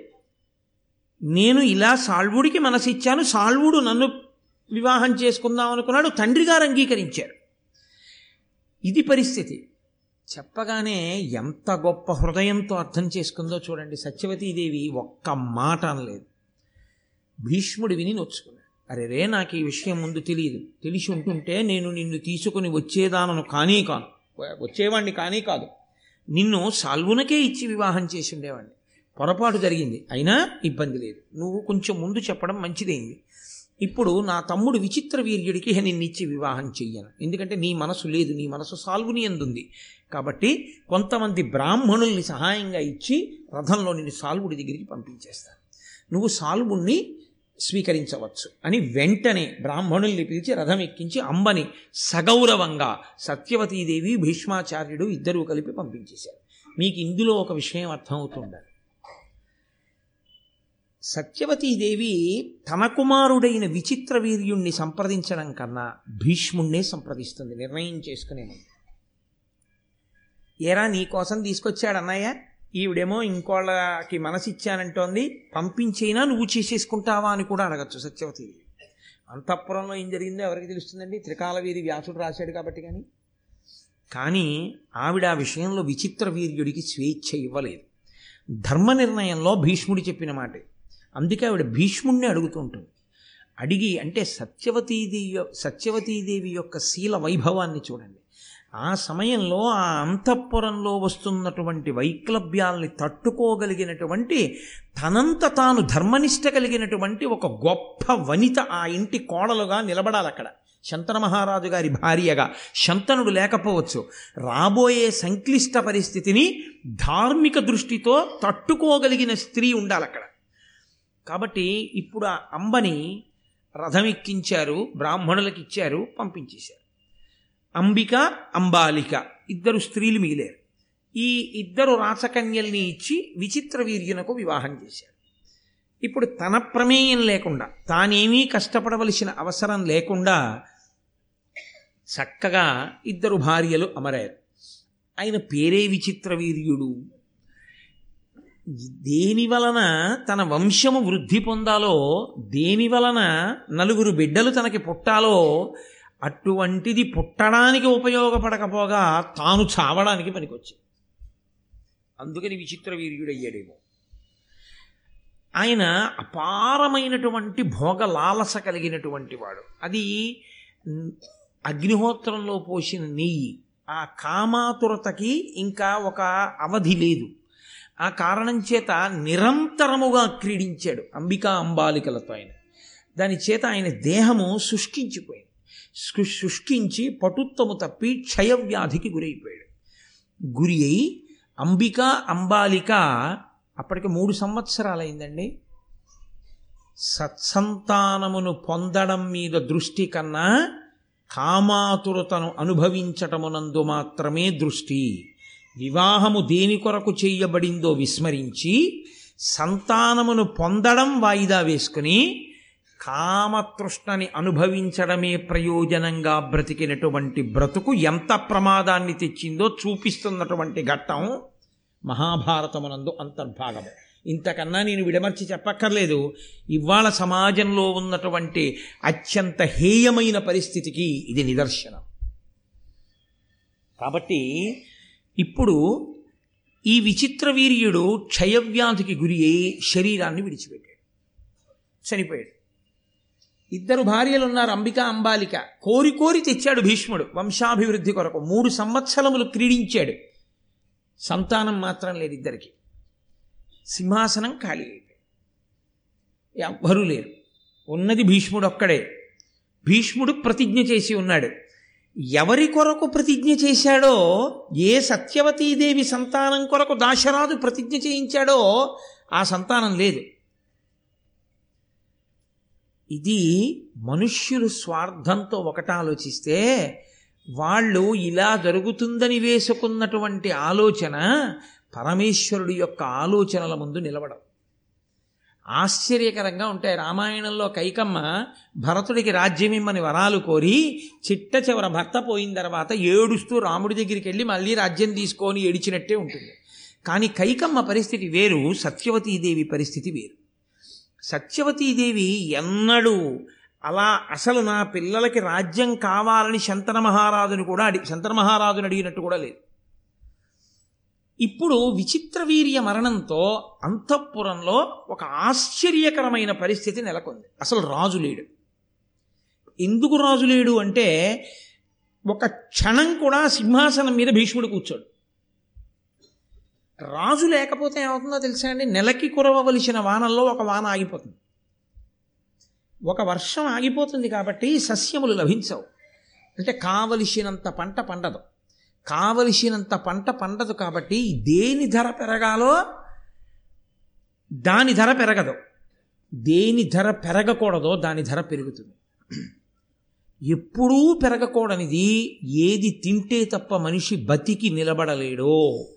నేను ఇలా సాల్వుడికి మనసిచ్చాను. సాల్వుడు నన్ను వివాహం చేసుకుందాం అనుకున్నాడు. తండ్రి గారు అంగీకరించారు. ఇది పరిస్థితి. చెప్పగానే ఎంత గొప్ప హృదయంతో అర్థం చేసుకుందో చూడండి. సత్యవతీదేవి ఒక్క మాట అనలేదు. భీష్ముడు విని నొచ్చుకున్నాడు. అరేరే నాకు ఈ విషయం ముందు తెలియదు. తెలిసి ఉంటుంటే నేను నిన్ను తీసుకుని వచ్చేదానను కానీ కాను. వచ్చేవాడిని కానీ కాదు. నిన్ను సాల్వునకే ఇచ్చి వివాహం చేసి ఉండేవాడిని పొరపాటు జరిగింది. అయినా ఇబ్బంది లేదు. నువ్వు కొంచెం ముందు చెప్పడం మంచిదైంది. ఇప్పుడు నా తమ్ముడు విచిత్ర వీర్యుడికి నిన్నిచ్చి వివాహం చెయ్యను. ఎందుకంటే నీ మనసు లేదు. నీ మనసు సాల్వుని ఎందుంది? కాబట్టి కొంతమంది బ్రాహ్మణుల్ని సహాయంగా ఇచ్చి రథంలో నిన్ను సాల్వుడి దగ్గరికి పంపించేస్తాను. నువ్వు సాల్వుణ్ణి స్వీకరించవచ్చు అని వెంటనే బ్రాహ్మణుల్ని పిలిచి రథం ఎక్కించి అంబని సగౌరవంగా సత్యవతీదేవి భీష్మాచార్యుడు ఇద్దరూ కలిపి పంపించేశారు. మీకు ఇందులో ఒక విషయం అర్థమవుతుండాలి. సత్యవతీదేవి తన కుమారుడైన విచిత్ర వీర్యుణ్ణి సంప్రదించడం కన్నా భీష్ముణ్ణే సంప్రదిస్తుంది నిర్ణయం చేసుకునే ఏరా నీ కోసం తీసుకొచ్చాడు అన్నయ్య? ఈవిడేమో ఇంకోళ్ళకి మనసిచ్చానంటోంది పంపించైనా నువ్వు చేసేసుకుంటావా అని కూడా అడగచ్చు సత్యవతి. అంతఃపురంలో ఏం జరిగిందో ఎవరికి తెలుస్తుందండి? త్రికాలవీరి వ్యాసుడు రాశాడు కాబట్టి కానీ. కానీ ఆవిడ ఆ విషయంలో విచిత్ర వీర్యుడికి స్వేచ్ఛ ఇవ్వలేదు. ధర్మ నిర్ణయంలో భీష్ముడు చెప్పిన మాటే. అందుకే ఆవిడ భీష్ముణ్ణి అడుగుతుంటుంది అడిగి అంటే సత్యవతీదేవి సత్యవతీదేవి యొక్క శీల వైభవాన్ని చూడండి. ఆ సమయంలో ఆ అంతఃపురంలో వస్తున్నటువంటి వైక్లభ్యాల్ని తట్టుకోగలిగినటువంటి తనంత తాను ధర్మనిష్ట కలిగినటువంటి ఒక గొప్ప వనిత ఆ ఇంటి కోడలుగా నిలబడాలి అక్కడ శంతన మహారాజు గారి భార్యగా శంతనుడు లేకపోవచ్చు. రాబోయే సంక్లిష్ట పరిస్థితిని ధార్మిక దృష్టితో తట్టుకోగలిగిన స్త్రీ ఉండాలి అక్కడ కాబట్టి ఇప్పుడు ఆ అంబని రథం ఎక్కించారు బ్రాహ్మణులకు ఇచ్చారు పంపించేశారు. అంబిక అంబాలిక. ఇద్దరు స్త్రీలు మిగిలేరు. ఈ ఇద్దరు రాచకన్యల్ని ఇచ్చి విచిత్ర వీర్యునకు వివాహం చేశారు. ఇప్పుడు తన ప్రమేయం లేకుండా తానేమీ కష్టపడవలసిన అవసరం లేకుండా చక్కగా ఇద్దరు భార్యలు అమరారు. ఆయన పేరే విచిత్ర వీర్యుడు. దేని వలన తన వంశము వృద్ధి పొందాలో దేని వలన నలుగురు బిడ్డలు తనకి పుట్టాలో అటువంటిది పుట్టడానికి ఉపయోగపడకపోగా తాను చావడానికి పనికొచ్చింది. అందుకని విచిత్ర వీర్యుడయ్యాడేమో. ఆయన అపారమైనటువంటి భోగ లాలస కలిగినటువంటి వాడు. అది అగ్నిహోత్రంలో పోసిన నెయ్యి. ఆ కామాతురతకి ఇంకా ఒక అవధి లేదు. ఆ కారణం చేత నిరంతరముగా క్రీడించాడు అంబికా అంబాలికలతో ఆయన. దాని చేత ఆయన దేహము శుష్కించిపోయింది. శుష్కించి పటుత్వము తప్పి క్షయవ్యాధికి గురైపోయాడు. గురి అయి అంబిక అంబాలిక అప్పటికి మూడు సంవత్సరాలైందండి. సత్సంతానమును పొందడం మీద దృష్టి కన్నా కామాతురతను అనుభవించటమునందు మాత్రమే దృష్టి. వివాహము దేని కొరకు చేయబడిందో విస్మరించి సంతానమును పొందడం వాయిదా వేసుకుని కామతృష్ణని అనుభవించడమే ప్రయోజనంగా బ్రతికినటువంటి బ్రతుకు ఎంత ప్రమాదాన్ని తెచ్చిందో చూపిస్తున్నటువంటి ఘట్టం మహాభారతమునందు అంతర్భాగం. ఇంతకన్నా నేను విడమర్చి చెప్పక్కర్లేదు. ఇవాళ సమాజంలో ఉన్నటువంటి అత్యంత హేయమైన పరిస్థితికి ఇది నిదర్శనం. కాబట్టి ఇప్పుడు ఈ విచిత్ర వీర్యుడు క్షయవ్యాధికి గురి అయి శరీరాన్ని విడిచిపెట్టాడు. చనిపోయాడు. ఇద్దరు భార్యలు ఉన్నారు అంబిక అంబాలిక. కోరి కోరి తెచ్చాడు భీష్ముడు వంశాభివృద్ధి కొరకు. మూడు సంవత్సరములు క్రీడించాడు. సంతానం మాత్రం లేదు ఇద్దరికి. సింహాసనం ఖాళీ అయిపోయింది. ఎవ్వరూ లేరు. ఉన్నది భీష్ముడు ఒక్కడే. భీష్ముడు ప్రతిజ్ఞ చేసి ఉన్నాడు. ఎవరి కొరకు ప్రతిజ్ఞ చేశాడో ఏ సత్యవతీదేవి సంతానం కొరకు దాశరాజు ప్రతిజ్ఞ చేయించాడో ఆ సంతానం లేదు. ఇది మనుష్యులు స్వార్థంతో ఒకట ఆలోచిస్తే వాళ్ళు ఇలా జరుగుతుందని వేసుకున్నటువంటి ఆలోచన పరమేశ్వరుడి యొక్క ఆలోచనల ముందు నిలవడం ఆశ్చర్యకరంగా ఉంటాయి. రామాయణంలో కైకమ్మ భరతుడికి రాజ్యమిమ్మని వరాలు కోరి చిట్ట చివర భర్త పోయిన తర్వాత ఏడుస్తూ రాముడి దగ్గరికి వెళ్ళి మళ్ళీ రాజ్యం తీసుకొని ఏడిచినట్టే ఉంటుంది. కానీ కైకమ్మ పరిస్థితి వేరు సత్యవతీదేవి పరిస్థితి వేరు. సత్యవతీదేవి ఎన్నడూ అలా అసలు నా పిల్లలకి రాజ్యం కావాలని శంతన మహారాజుని కూడా అడి శంతన మహారాజుని అడిగినట్టు కూడా లేదు. ఇప్పుడు విచిత్ర వీర్య మరణంతో అంతఃపురంలో ఒక ఆశ్చర్యకరమైన పరిస్థితి నెలకొంది. అసలు రాజు లేడు. ఎందుకు రాజు లేడు అంటే ఒక క్షణం కూడా సింహాసనం మీద భీష్ముడు కూర్చోడు. రాజు లేకపోతే ఏమవుతుందో తెలుసా అండి? నెలకి కురవవలసిన వానల్లో ఒక వాన ఆగిపోతుంది. ఒక వర్షం ఆగిపోతుంది కాబట్టి సస్యములు లభించవు. అంటే కావలసినంత పంట పండదు. కావలసినంత పంట పండదు కాబట్టి దేని ధర పెరగాలో దాని ధర పెరగదు. దేని ధర పెరగకూడదో దాని ధర పెరుగుతుంది. ఎప్పుడూ పెరగకూడనిది. ఏది తింటే తప్ప మనిషి బతికి నిలబడలేడో.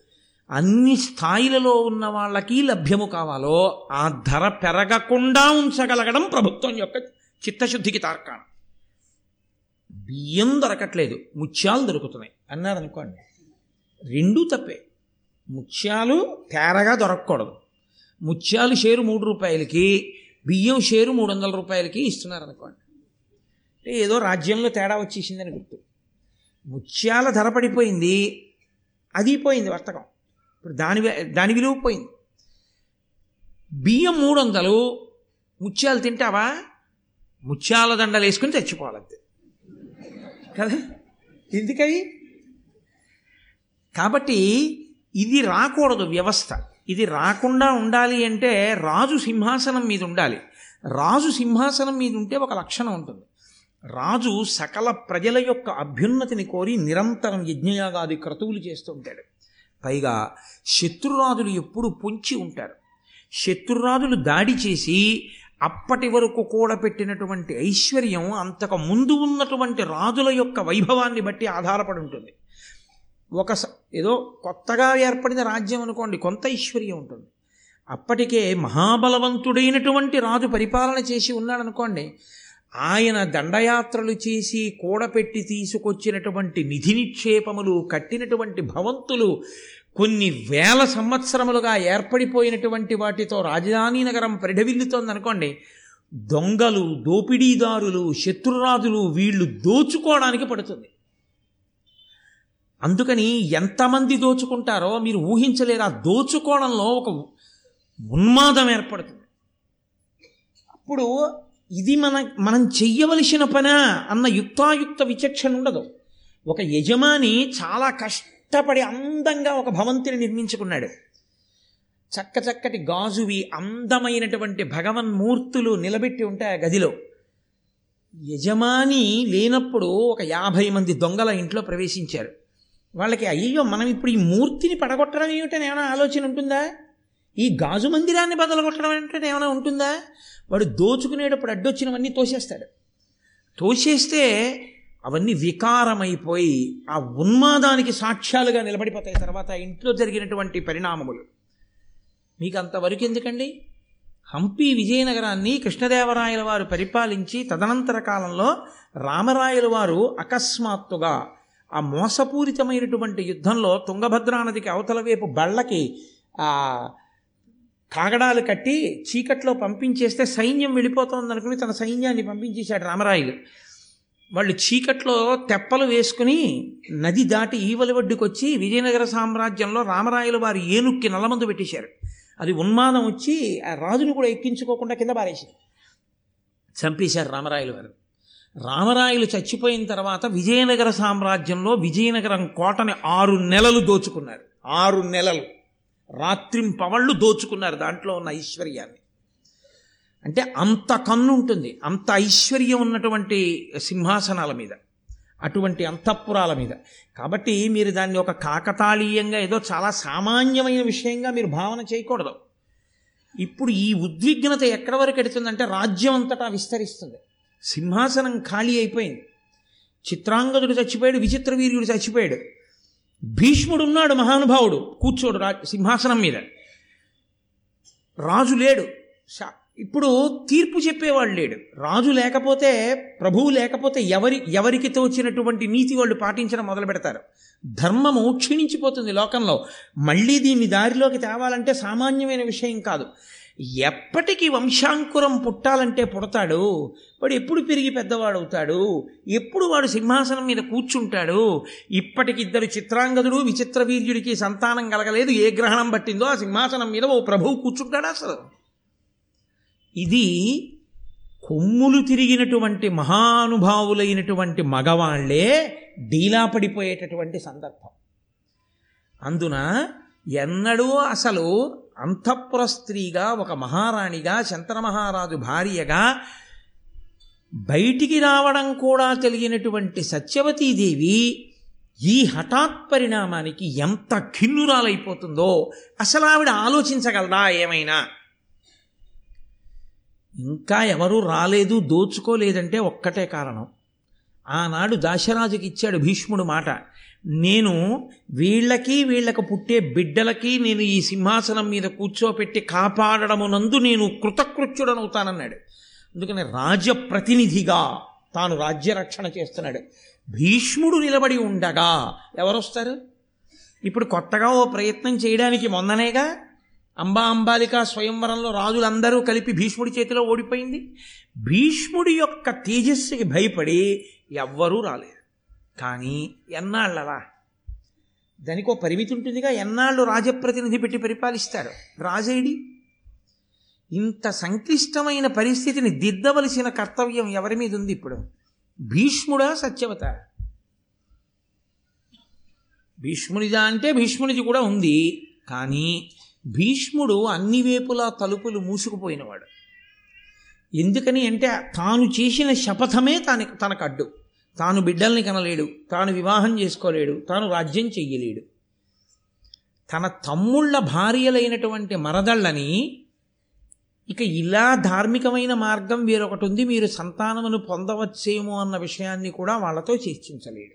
అన్ని స్థాయిలలో ఉన్న వాళ్ళకి లభ్యము కావాలో ఆ ధర పెరగకుండా ఉంచగలగడం ప్రభుత్వం యొక్క చిత్తశుద్ధికి తార్కాణం. బియ్యం దొరకట్లేదు ముత్యాలు దొరుకుతున్నాయి. అన్నారు అనుకోండి రెండూ తప్పే. ముత్యాలు తేరగా దొరకకూడదు. ముత్యాలు షేరు మూడు రూపాయలకి బియ్యం షేరు మూడు వందల రూపాయలకి ఇస్తున్నారు అనుకోండి అంటే ఏదో రాజ్యంలో తేడా వచ్చేసిందని గుర్తు. ముత్యాల ధర పడిపోయింది అది పోయింది వర్తకం. ఇప్పుడు దాని దాని విలువ పోయింది. బియ్యం మూడు వందలు ముత్యాలు తింటావా? ముత్యాల దండలు వేసుకుని తెచ్చిపోవాలంతే కదా? ఎందుకవి? కాబట్టి ఇది రాకూడదు వ్యవస్థ. ఇది రాకుండా ఉండాలి అంటే రాజు సింహాసనం మీద ఉండాలి. రాజు సింహాసనం మీద ఉంటే ఒక లక్షణం ఉంటుంది. రాజు సకల ప్రజల యొక్క అభ్యున్నతిని కోరి నిరంతరం యజ్ఞయాగాది క్రతువులు చేస్తూ ఉంటాడు. పైగా శత్రురాజులు ఎప్పుడు పొంచి ఉంటారు. శత్రురాజులు దాడి చేసి అప్పటి వరకు కూడబెట్టినటువంటి ఐశ్వర్యం అంతకు ముందు ఉన్నటువంటి రాజుల యొక్క వైభవాన్ని బట్టి ఆధారపడి ఉంటుంది. ఒక ఏదో కొత్తగా ఏర్పడిన రాజ్యం అనుకోండి కొంత ఐశ్వర్యం ఉంటుంది. అప్పటికే మహాబలవంతుడైనటువంటి రాజు పరిపాలన చేసి ఉన్నాడనుకోండి ఆయన దండయాత్రలు చేసి కూడపెట్టి తీసుకొచ్చినటువంటి నిధి నిక్షేపములు కట్టినటువంటి భవంతులు కొన్ని వేల సంవత్సరములుగా ఏర్పడిపోయినటువంటి వాటితో రాజధాని నగరం పరిఢవిల్లుతోందనుకోండి దొంగలు దోపిడీదారులు శత్రురాజులు వీళ్ళు దోచుకోవడానికి పడుతుంది. అందుకని ఎంతమంది దోచుకుంటారో మీరు ఊహించలేరు ఆ దోచుకోవడంలో ఒక ఉన్మాదం ఏర్పడుతుంది. అప్పుడు ఇది మన మనం చెయ్యవలసిన పనా అన్న యుక్తాయుక్త విచక్షణ ఉండదు. ఒక యజమాని చాలా కష్ట కష్టపడి అందంగా ఒక భవంతిని నిర్మించుకున్నాడు. చక్క చక్కటి గాజువి అందమైనటువంటి భగవన్మూర్తులు నిలబెట్టి ఉంటాయి ఆ గదిలో. యజమాని లేనప్పుడు ఒక యాభై మంది దొంగల ఇంట్లో ప్రవేశించారు. వాళ్ళకి అయ్యో మనం ఇప్పుడు ఈ మూర్తిని పడగొట్టడం ఏమిటని ఏమైనా ఆలోచన ఉంటుందా? ఈ గాజు మందిరాన్ని బదలగొట్టడం అంటే ఏమైనా ఉంటుందా? వాడు దోచుకునేటప్పుడు అడ్డొచ్చినవన్నీ తోసేస్తాడు. తోసేస్తే అవన్నీ వికారమైపోయి ఆ ఉన్మాదానికి సాక్ష్యాలుగా నిలబడిపోతాయి. తర్వాత ఇంట్లో జరిగినటువంటి పరిణామములు. మీకు అంతవరకు ఎందుకండి? హంపి విజయనగరాన్ని కృష్ణదేవరాయల వారు పరిపాలించి తదనంతర కాలంలో రామరాయల వారు అకస్మాత్తుగా ఆ మోసపూరితమైనటువంటి యుద్ధంలో తుంగభద్రా నదికి అవతల వైపు బళ్ళకి ఆ కాగడాలు కట్టి చీకట్లో పంపించేస్తే సైన్యం వెళ్ళిపోతుంది అనుకుని తన సైన్యాన్ని పంపించేశాడు రామరాయలు వాళ్ళు చీకట్లో తెప్పలు వేసుకుని నది దాటి ఈవలి ఒడ్డుకొచ్చి విజయనగర సామ్రాజ్యంలో రామరాయలు వారి ఏనుక్కి నల్లమందు పెట్టేశారు. అది ఉన్మాదం వచ్చి ఆ రాజును కూడా ఎక్కించుకోకుండా కింద పారేసింది చంపేశారు రామరాయలు వారు. రామరాయలు చచ్చిపోయిన తర్వాత విజయనగర సామ్రాజ్యంలో విజయనగరం కోటని ఆరు నెలలు దోచుకున్నారు. ఆరు నెలలు. రాత్రింపవళ్ళు దోచుకున్నారు దాంట్లో ఉన్న ఐశ్వర్యాన్ని. అంటే అంత కన్ను ఉంటుంది అంత ఐశ్వర్యం ఉన్నటువంటి సింహాసనాల మీద అటువంటి అంతఃపురాల మీద. కాబట్టి మీరు దాన్ని ఒక కాకతాళీయంగా ఏదో చాలా సామాన్యమైన విషయంగా మీరు భావన చేయకూడదు. ఇప్పుడు ఈ ఉద్విగ్నత ఎక్కడి వరకు ఎడుతుందంటే రాజ్యం అంతటా విస్తరిస్తుంది. సింహాసనం ఖాళీ అయిపోయింది. చిత్రాంగదుడు చచ్చిపోయాడు విచిత్ర వీర్యుడు చచ్చిపోయాడు. భీష్ముడు ఉన్నాడు మహానుభావుడు. కూర్చోడు రా సింహాసనం మీద. రాజు లేడు. ఇప్పుడు తీర్పు చెప్పేవాడు లేడు. రాజు లేకపోతే ప్రభువు లేకపోతే ఎవరి ఎవరికి తోచినటువంటి నీతి వాళ్ళు పాటించడం మొదలు పెడతారు. ధర్మము క్షీణించిపోతుంది లోకంలో. మళ్ళీ దీన్ని దారిలోకి తేవాలంటే సామాన్యమైన విషయం కాదు. ఎప్పటికీ వంశాంకురం పుట్టాలంటే పుడతాడు. వాడు ఎప్పుడు పెరిగి పెద్దవాడవుతాడు? ఎప్పుడు వాడు సింహాసనం మీద కూర్చుంటాడు? ఇప్పటికిద్దరు చిత్రాంగదుడు విచిత్ర వీర్యుడికి సంతానం కలగలేదు. ఏ గ్రహణం పట్టిందో ఆ సింహాసనం మీద ఓ ప్రభువు కూర్చుంటాడా అసలు. ఇది కొమ్ములు తిరిగినటువంటి మహానుభావులైనటువంటి మగవాళ్ళే డీలా పడిపోయేటటువంటి సందర్భం. అందున ఎన్నడూ అసలు అంతఃపుర స్త్రీగా ఒక మహారాణిగా శంతన మహారాజు భార్యగా బయటికి రావడం కూడా తెలియనటువంటి సత్యవతీదేవి ఈ హఠాత్ పరిణామానికి ఎంత ఖిన్నురాలైపోతుందో అసలు ఆవిడ ఆలోచించగలదా ఏమైనా? ఇంకా ఎవరూ రాలేదు దోచుకోలేదంటే ఒక్కటే కారణం. ఆనాడు దాశరాజుకి ఇచ్చాడు భీష్ముడు మాట. నేను వీళ్ళకి వీళ్ళకు పుట్టే బిడ్డలకి నేను ఈ సింహాసనం మీద కూర్చోపెట్టి కాపాడడమునందు నేను కృతకృత్యుడనవుతానన్నాడు. అందుకని రాజప్రతినిధిగా తాను రాజ్య రక్షణ చేస్తున్నాడు. భీష్ముడు నిలబడి ఉండగా ఎవరొస్తారు? ఇప్పుడు కొత్తగా ఓ ప్రయత్నం చేయడానికి మొన్ననేగా అంబా అంబాలిక స్వయంవరంలో రాజులందరూ కలిపి భీష్ముడి చేతిలో ఓడిపోయింది. భీష్ముడి యొక్క తేజస్సుకి భయపడి ఎవ్వరూ రాలేదు. కానీ ఎన్నాళ్ళలా? దానికి ఒక పరిమితి ఉంటుందిగా ఎన్నాళ్ళు రాజప్రతినిధి పెట్టి పరిపాలిస్తారు? రాజేడి? ఇంత సంక్లిష్టమైన పరిస్థితిని దిద్దవలసిన కర్తవ్యం ఎవరి మీద ఉంది ఇప్పుడు? భీష్ముడా సత్యవత భీష్మునిదా అంటే భీష్మునిది కూడా ఉంది కానీ భీష్ముడు అన్ని వేపులా తలుపులు మూసుకుపోయినవాడు. ఎందుకని అంటే తాను చేసిన శపథమే తాను తనకు అడ్డు తాను బిడ్డల్ని కనలేడు తాను వివాహం చేసుకోలేడు తాను రాజ్యం చెయ్యలేడు. తన తమ్ముళ్ళ భార్యలైనటువంటి మరదళ్ళని ఇక ఇలా ధార్మికమైన మార్గం వేరొకటి ఉంది మీరు సంతానమును పొందవచ్చేమో అన్న విషయాన్ని కూడా వాళ్ళతో చర్చించలేడు.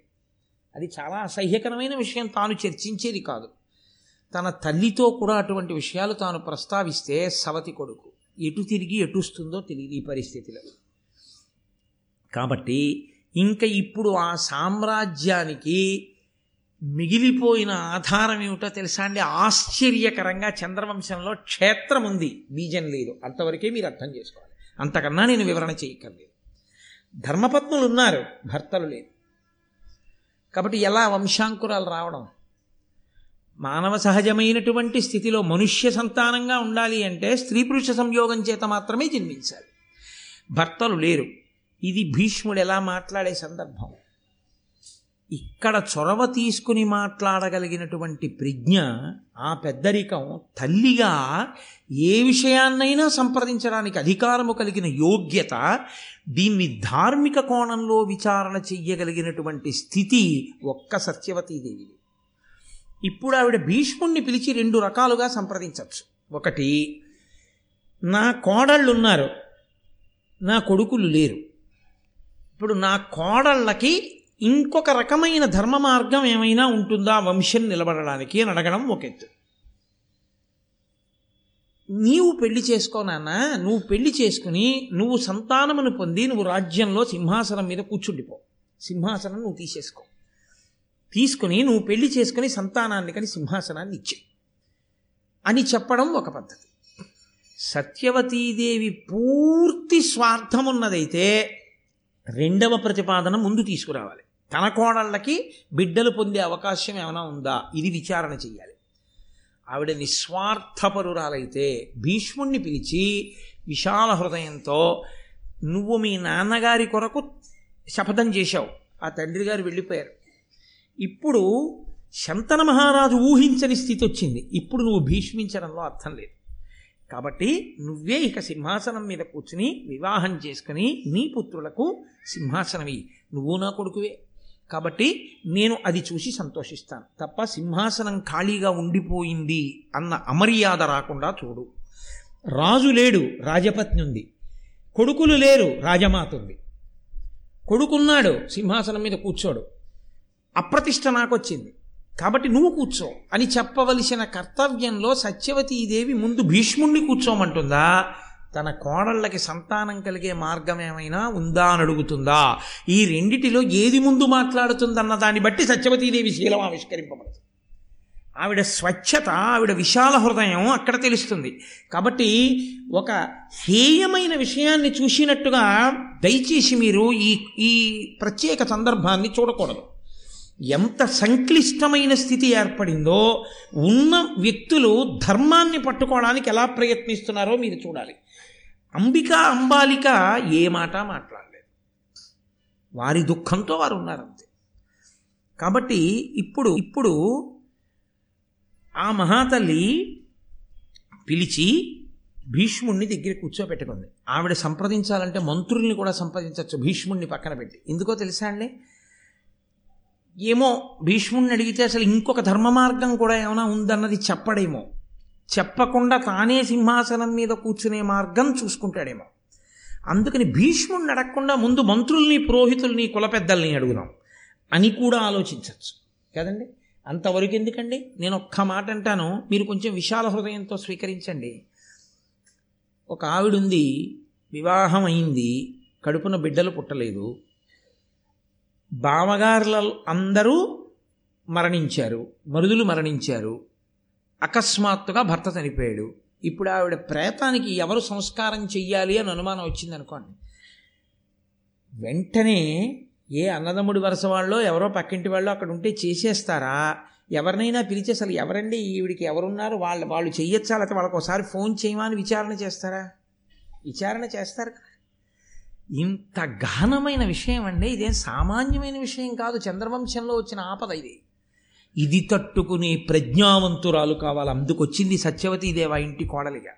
అది చాలా అసహ్యకరమైన విషయం తాను చర్చించేది కాదు. తన తల్లితో కూడా అటువంటి విషయాలు తాను ప్రస్తావిస్తే సవతి కొడుకు. ఎటు తిరిగి ఎటుస్తుందో తెలియదు ఈ పరిస్థితిలో. కాబట్టి ఇంకా ఇప్పుడు ఆ సామ్రాజ్యానికి మిగిలిపోయిన ఆధారం ఏమిటో తెలుసా అండి? ఆశ్చర్యకరంగా చంద్రవంశంలో క్షేత్రం ఉంది బీజం లేదు. అంతవరకే మీరు అర్థం చేసుకోవాలి. అంతకన్నా నేను వివరణ చేయక్కర్లేదు. ధర్మపత్నులు ఉన్నారు భర్తలు లేరు. కాబట్టి ఎలా వంశాంకురాలు రావడం? మానవ సహజమైనటువంటి స్థితిలో మనుష్య సంతానంగా ఉండాలి అంటే స్త్రీ పురుష సంయోగం చేత మాత్రమే జన్మించాలి. భర్తలు లేరు. ఇది భీష్ముడు ఎలా మాట్లాడే సందర్భం? ఇక్కడ చొరవ తీసుకుని మాట్లాడగలిగినటువంటి ప్రజ్ఞ ఆ పెద్దరికం తల్లిగా ఏ విషయాన్నైనా సంప్రదించడానికి అధికారము కలిగిన యోగ్యత దీన్ని ధార్మిక కోణంలో విచారణ చెయ్యగలిగినటువంటి స్థితి ఒక్క సత్యవతీదేవిది ఇప్పుడు ఆవిడ భీష్ముణ్ణి పిలిచి రెండు రకాలుగా సంప్రదించవచ్చు. ఒకటి నా కోడళ్ళు ఉన్నారు నా కొడుకులు లేరు. ఇప్పుడు నా కోడళ్ళకి ఇంకొక రకమైన ధర్మ మార్గం ఏమైనా ఉంటుందా? వంశం నిలబడడానికి అని అడగడం ఒక ఎత్తు. నీవు పెళ్ళి చేసుకో నాన్న. నువ్వు పెళ్ళి చేసుకుని నువ్వు సంతానమును పొంది నువ్వు రాజ్యంలో సింహాసనం మీద కూర్చుండిపో. సింహాసనం నువ్వు తీసేసుకో. తీసుకుని నువ్వు పెళ్ళి చేసుకుని సంతానాన్ని కానీ సింహాసనాన్ని ఇచ్చే. అని చెప్పడం ఒక పద్ధతి. సత్యవతీదేవి పూర్తి స్వార్థమున్నదైతే రెండవ ప్రతిపాదన ముందు తీసుకురావాలి. తన కోడళ్ళకి బిడ్డలు పొందే అవకాశం ఏమైనా ఉందా? ఇది విచారణ చెయ్యాలి. ఆవిడ నిస్వార్థపరురాలైతే భీష్ముణ్ణి పిలిచి విశాల హృదయంతో నువ్వు మీ నాన్నగారి కొరకు శపథం చేశావు. ఆ తండ్రి గారు వెళ్ళిపోయారు. ఇప్పుడు శంతన మహారాజు ఊహించని స్థితి వచ్చింది. ఇప్పుడు నువ్వు భీష్మించడంలో అర్థం లేదు. కాబట్టి నువ్వే ఇక సింహాసనం మీద కూర్చుని వివాహం చేసుకుని నీ పుత్రులకు సింహాసనమి నువ్వు నా కొడుకువే. కాబట్టి నేను అది చూసి సంతోషిస్తాను. తప్ప సింహాసనం ఖాళీగా ఉండిపోయింది అన్న అమర్యాద రాకుండా చూడు. రాజు లేడు రాజపత్ని ఉంది. కొడుకులు లేరు రాజమాత ఉంది. కొడుకున్నాడు సింహాసనం మీద కూర్చోడు. అప్రతిష్ట నాకొచ్చింది. కాబట్టి నువ్వు కూర్చో అని చెప్పవలసిన కర్తవ్యంలో సత్యవతీదేవి ముందు భీష్ముణ్ణి కూర్చోమంటుందా? తన కోడళ్ళకి సంతానం కలిగే మార్గం ఏమైనా ఉందా అని అడుగుతుందా? ఈ రెండిటిలో ఏది ముందు మాట్లాడుతుందన్న దాన్ని బట్టి సత్యవతీదేవి శీలం ఆవిష్కరింపబడుతుంది. ఆవిడ స్వచ్ఛత ఆవిడ విశాల హృదయం అక్కడ తెలుస్తుంది. కాబట్టి ఒక హేయమైన విషయాన్ని చూసినట్టుగా దయచేసి మీరు ఈ ఈ ప్రత్యేక సందర్భాన్ని చూడకూడదు. ఎంత సంక్లిష్టమైన స్థితి ఏర్పడిందో ఉన్న వ్యక్తులు ధర్మాన్ని పట్టుకోవడానికి ఎలా ప్రయత్నిస్తున్నారో మీరు చూడాలి. అంబిక అంబాలిక ఏ మాట మాట్లాడలేదు. వారి దుఃఖంతో వారు ఉన్నారంతే. కాబట్టి ఇప్పుడు ఇప్పుడు ఆ మహాతల్లి పిలిచి భీష్ముణ్ణి దగ్గర కూర్చోబెట్టుకుంది ఆవిడ సంప్రదించాలంటే మంత్రుల్ని కూడా సంప్రదించవచ్చు భీష్ముణ్ణి పక్కన పెట్టి. ఎందుకో తెలుసా అండి? ఏమో భీష్ముణ్ణి అడిగితే అసలు ఇంకొక ధర్మ మార్గం కూడా ఏమైనా ఉందన్నది చెప్పడేమో. చెప్పకుండా తానే సింహాసనం మీద కూర్చునే మార్గం చూసుకుంటాడేమో. అందుకని భీష్ముణ్ణి అడగకుండా ముందు మంత్రుల్ని పురోహితుల్ని కుల పెద్దల్ని అడుగుదాం. అని కూడా ఆలోచించవచ్చు కదండి? అంతవరకు ఎందుకండి? నేను ఒక్క మాట అంటాను మీరు కొంచెం విశాల హృదయంతో స్వీకరించండి. ఒక ఆవిడుంది వివాహం అయింది కడుపున బిడ్డలు పుట్టలేదు బావగారుల అందరూ మరణించారు. మరుదులు మరణించారు. అకస్మాత్తుగా భర్త చనిపోయాడు. ఇప్పుడు ఆవిడ ప్రేతానికి ఎవరు సంస్కారం చెయ్యాలి అని అనుమానం వచ్చింది అనుకోండి వెంటనే ఏ అన్నదమ్ముడి వరుస వాళ్ళో ఎవరో పక్కింటి వాళ్ళు అక్కడ ఉంటే చేసేస్తారా? ఎవరినైనా పిలిచి అసలు ఎవరండి? ఈవిడికి ఎవరున్నారు? వాళ్ళు వాళ్ళు చెయ్యొచ్చా? లేకపోతే వాళ్ళకి ఒకసారి ఫోన్ చేయమని విచారణ చేస్తారా? విచారణ చేస్తారు కదా. ఇంత గహనమైన విషయం అండి. ఇదేం సామాన్యమైన విషయం కాదు. చంద్రవంశంలో వచ్చిన ఆపద ఇది. ఇది తట్టుకునే ప్రజ్ఞావంతురాలు కావాలి. అందుకొచ్చింది సత్యవతీదేవ ఇంటి కోడలిగా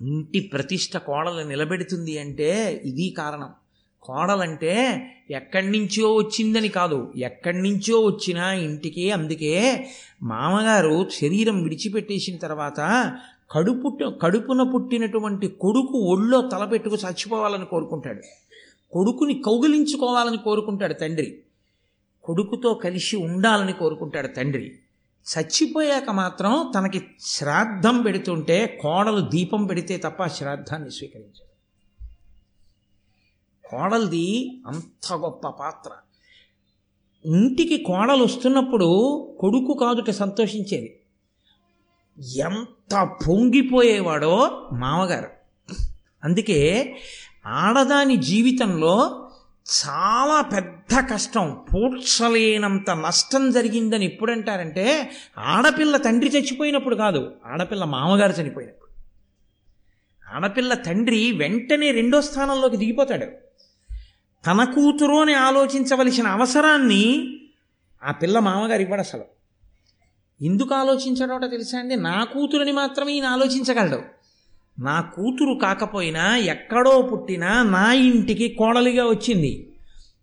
ఇంటి ప్రతిష్ట కోడలు నిలబెడుతుంది అంటే ఇది కారణం. కోడలంటే ఎక్కడి నుంచో వచ్చిందని కాదు. ఎక్కడి నుంచో వచ్చినా ఇంటికి అందుకే మామగారు శరీరం విడిచిపెట్టేసిన తర్వాత కడుపుట్ట కడుపున పుట్టినటువంటి కొడుకు ఒళ్ళో తలపెట్టుకు చచ్చిపోవాలని కోరుకుంటాడు. కొడుకుని కౌగిలించుకోవాలని కోరుకుంటాడు తండ్రి. కొడుకుతో కలిసి ఉండాలని కోరుకుంటాడు తండ్రి. చచ్చిపోయాక మాత్రం తనకి శ్రాద్ధం పెడుతుంటే కోడలు దీపం పెడితే తప్ప శ్రాద్ధాన్ని స్వీకరించాడు. కోడలది అంత గొప్ప పాత్ర. ఇంటికి కోడలు వస్తున్నప్పుడు కొడుకు కాదుట సంతోషించేది. ఎంత పొంగిపోయేవాడో మామగారు. అందుకే ఆడదాని జీవితంలో చాలా పెద్ద కష్టం పూడ్చలేనంత నష్టం జరిగిందని ఎప్పుడంటారంటే ఆడపిల్ల తండ్రి చచ్చిపోయినప్పుడు కాదు ఆడపిల్ల మామగారు చనిపోయినప్పుడు. ఆడపిల్ల తండ్రి వెంటనే రెండో స్థానంలోకి దిగిపోతాడు. తన కూతురు అని ఆలోచించవలసిన అవసరాన్ని ఆ పిల్ల మామగారు ఇవ్వడు అసలు. ఎందుకు ఆలోచించడోటో తెలుసా అండి? నా కూతురుని మాత్రమే ఈయన ఆలోచించగలడు. నా కూతురు కాకపోయినా ఎక్కడో పుట్టినా నా ఇంటికి కోడలిగా వచ్చింది.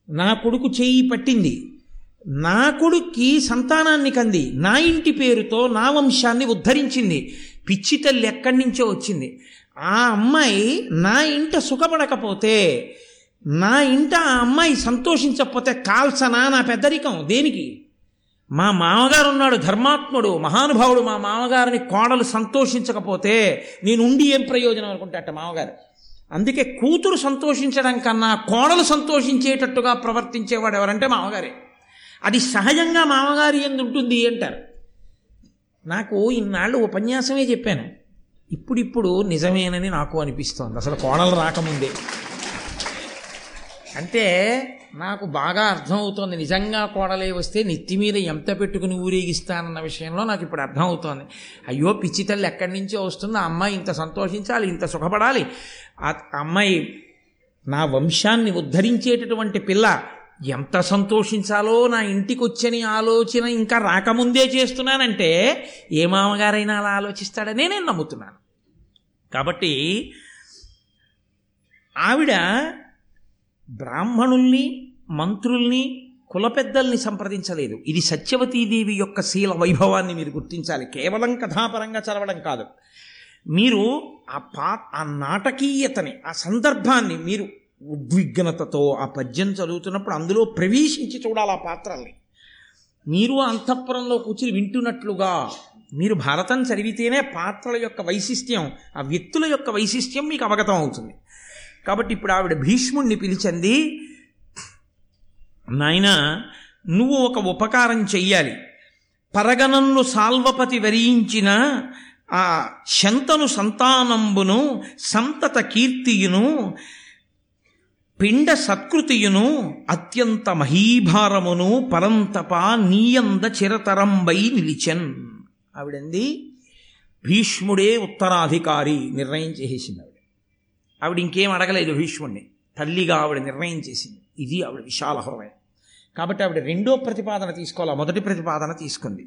నా కొడుకు చెయ్యి పట్టింది. నా కొడుక్కి సంతానాన్ని కంది. నా ఇంటి పేరుతో నా వంశాన్ని ఉద్ధరించింది. పిచ్చి తల్లి ఎక్కడి నుంచో వచ్చింది. ఆ అమ్మాయి నా ఇంట సుఖపడకపోతే నా ఇంట ఆ అమ్మాయి సంతోషించకపోతే కాల్సనా? నా పెద్దరికం. దేనికి? మా మామగారు ఉన్నాడు ధర్మాత్ముడు మహానుభావుడు మా మామగారిని కోడలు సంతోషించకపోతే నేను ఉండి ఏం ప్రయోజనం అనుకుంటాట మామగారు. అందుకే కూతురు సంతోషించడం కన్నా కోడలు సంతోషించేటట్టుగా ప్రవర్తించేవాడు ఎవరంటే మామగారే. అది సహజంగా మామగారి ఎందుంటుంది అంటారు. నాకు ఇన్నాళ్ళు ఉపన్యాసమే చెప్పాను. ఇప్పుడిప్పుడు నిజమేనని నాకు అనిపిస్తోంది. అసలు కోడలు రాకముందే. అంటే నాకు బాగా అర్థమవుతోంది. నిజంగా కోడలే వస్తే నెత్తి మీద ఎంత పెట్టుకుని ఊరేగిస్తానన్న విషయంలో నాకు ఇప్పుడు అర్థమవుతోంది. అయ్యో పిచ్చి తల్లి ఎక్కడి నుంచో వస్తుంది ఆ అమ్మాయి ఇంత సంతోషించాలి ఇంత సుఖపడాలి. ఆ అమ్మాయి నా వంశాన్ని ఉద్ధరించేటటువంటి పిల్ల ఎంత సంతోషించాలో నా ఇంటికి వచ్చని ఆలోచన ఇంకా రాకముందే చేస్తున్నానంటే ఏ మామగారైనా అలా ఆలోచిస్తాడనే నేను నమ్ముతున్నాను. కాబట్టి ఆవిడ బ్రాహ్మణుల్ని మంత్రుల్ని కుల పెద్దల్ని సంప్రదించలేదు. ఇది సత్యవతీదేవి యొక్క శీల వైభవాన్ని మీరు గుర్తించాలి. కేవలం కథాపరంగా చదవడం కాదు. మీరు ఆ పా ఆ నాటకీయతని ఆ సందర్భాన్ని మీరు ఉద్విగ్నతతో ఆ పద్యం చదువుతున్నప్పుడు అందులో ప్రవేశించి చూడాలి ఆ పాత్రల్ని. మీరు అంతఃపురంలో కూర్చుని వింటున్నట్లుగా మీరు భారతం చదివితేనే పాత్రల యొక్క వైశిష్ట్యం ఆ వ్యక్తుల యొక్క వైశిష్ట్యం మీకు అవగతం అవుతుంది. కాబట్టి ఇప్పుడు ఆవిడ భీష్ముణ్ణి పిలిచింది నాయన నువ్వు ఒక ఉపకారం చెయ్యాలి. పరగణన్ను సాల్వపతి వరించిన ఆ శంతను సంతానంబును సంతత కీర్తియును పిండ సత్కృతియును అత్యంత మహీభారమును పరంతప నీయంద చిరతరంబై నిలిచెన్. ఆవిడంది భీష్ముడే ఉత్తరాధికారి నిర్ణయం చేసేసింది ఆవిడ ఇంకేం అడగలేదు భీష్ముడిని తల్లిగా ఆవిడ నిర్ణయం చేసింది. ఇది ఆవిడ విశాల హృదయం కాబట్టి ఆవిడ రెండో ప్రతిపాదన తీసుకోవాలి? మొదటి ప్రతిపాదన తీసుకుంది.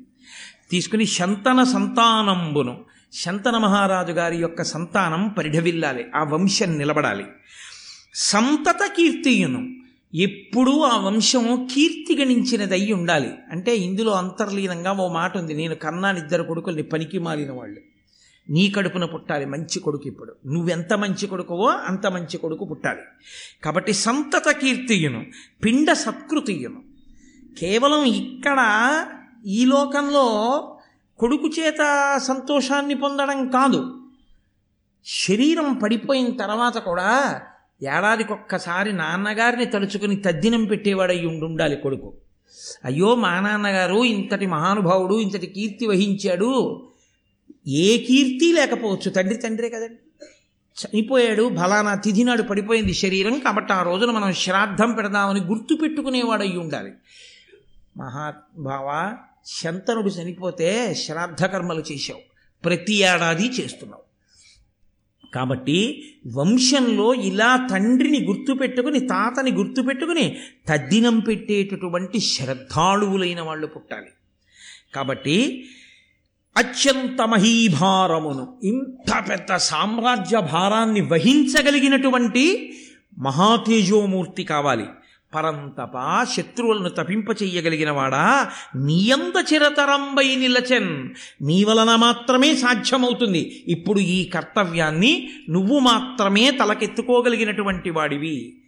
తీసుకుని శంతన సంతానంబును శంతన మహారాజు గారి యొక్క సంతానం పరిఢవిల్లాలి ఆ వంశం నిలబడాలి. సంతత కీర్తియును ఎప్పుడూ ఆ వంశం కీర్తి గణించినదై ఉండాలి. అంటే ఇందులో అంతర్లీనంగా ఓ మాట ఉంది నేను కన్నానిద్దరు కొడుకుల్ని పనికి మాలిన వాళ్ళు. నీ కడుపున పుట్టాలి మంచి కొడుకు ఇప్పుడు. నువ్వెంత మంచి కొడుకువో అంత మంచి కొడుకు పుట్టాలి. కాబట్టి సంతత కీర్తియును పిండ సత్కృతియును. కేవలం ఇక్కడ ఈ లోకంలో కొడుకు చేత సంతోషాన్ని పొందడం కాదు. శరీరం పడిపోయిన తర్వాత కూడా ఏడాదికొక్కసారి నాన్నగారిని తలుచుకుని తద్దినం పెట్టేవాడై ఉండాలి కొడుకు. అయ్యో మా నాన్నగారు ఇంతటి మహానుభావుడు ఇంతటి కీర్తి వహించాడు. ఏ కీర్తి లేకపోవచ్చు. తండ్రి తండ్రే కదండి. చనిపోయాడు బలానా తిథి నాడు పడిపోయింది శరీరం. కాబట్టి ఆ రోజున మనం శ్రాద్ధం పెడదామని గుర్తు అయి ఉండాలి. మహాభావ శంతనుడు చనిపోతే శ్రాద్ధ కర్మలు చేశావు. ప్రతి ఏడాది చేస్తున్నావు. కాబట్టి వంశంలో ఇలా తండ్రిని గుర్తుపెట్టుకుని తాతని గుర్తుపెట్టుకుని తద్దినం పెట్టేటటువంటి శ్రద్ధాళువులైన వాళ్ళు పుట్టాలి. కాబట్టి అత్యంత మహీభారమును ఇంత పెద్ద సామ్రాజ్య భారాన్ని వహించగలిగినటువంటి మహాతేజోమూర్తి కావాలి. పరంతప శత్రువులను తపింపచెయ్యగలిగిన చెయ్యగలిగినవాడా నియంత చిరతరంబై నిలచెన్. నీ వలన మాత్రమే సాధ్యమవుతుంది. ఇప్పుడు ఈ కర్తవ్యాన్ని నువ్వు మాత్రమే తలకెత్తుకోగలిగినటువంటి వాడివి.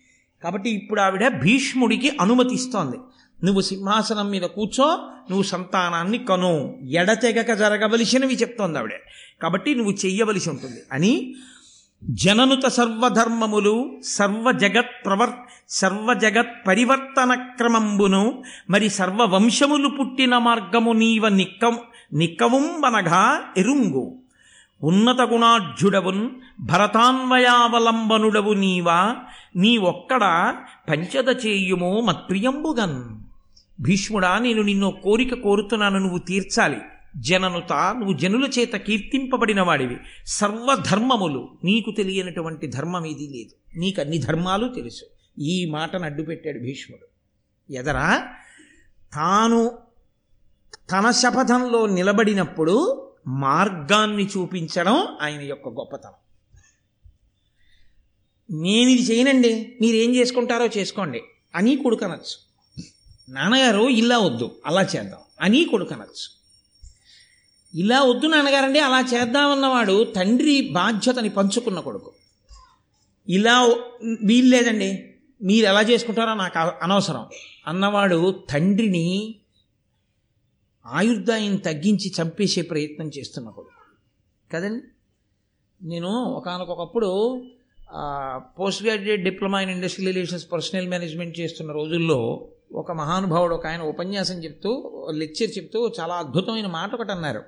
కాబట్టి ఇప్పుడు ఆవిడ భీష్ముడికి అనుమతిస్తోంది. నువ్వు సింహాసనం మీద కూర్చో నువ్వు సంతానాన్ని కను. ఎడతెగక జరగవలసినవి చెప్తోంది ఆవిడే. కాబట్టి నువ్వు చెయ్యవలసి ఉంటుంది. అని జననుత సర్వధర్మములు సర్వ జగత్ ప్రవర్ సర్వ జగత్ పరివర్తన క్రమంబును మరి సర్వ వంశములు పుట్టిన మార్గము నీవ నిక్కం నిక్కవుంబనగా ఎరుంగు. ఉన్నత గుణాఢ్యుడవున్ భరతాన్వయావలంబనుడవు నీవా. నీ ఒక్కడ పంచద చేయుమో మత్ప్రియంబుగన్. భీష్ముడా నేను నిన్నో కోరిక కోరుతున్నాను నువ్వు తీర్చాలి. జననుత నువ్వు జనుల చేత కీర్తింపబడిన వాడివి సర్వధర్మములు నీకు తెలియనటువంటి ధర్మం ఇది లేదు. నీకు అన్ని ధర్మాలు తెలుసు. ఈ మాటను అడ్డుపెట్టాడు భీష్ముడు. ఎదరా? తాను తన శపథంలో నిలబడినప్పుడు మార్గాన్ని చూపించడం ఆయన యొక్క గొప్పతనం. నేను ఇది చేయనండి. మీరేం చేసుకుంటారో చేసుకోండి. అని కొడుకనొచ్చు. నాన్నగారు ఇలా వద్దు అలా చేద్దాం అని కొడుకు అనొచ్చు. ఇలా వద్దు నాన్నగారండి అలా చేద్దామన్నవాడు తండ్రి బాధ్యతని పంచుకున్న కొడుకు. ఇలా వీలు లేదండి మీరు ఎలా చేసుకుంటారో నాకు అనవసరం. అన్నవాడు తండ్రిని ఆయుర్దాయం తగ్గించి చంపేసే ప్రయత్నం చేస్తున్న కొడుకు. కదండి? నేను ఒకనకొకప్పుడు post graduate diploma in industrial relations personnel management చేస్తున్న రోజుల్లో ఒక మహానుభావుడు ఒక ఆయన ఉపన్యాసం చెప్తూ లెక్చర్ చెప్తూ చాలా అద్భుతమైన మాట ఒకటి అన్నారు.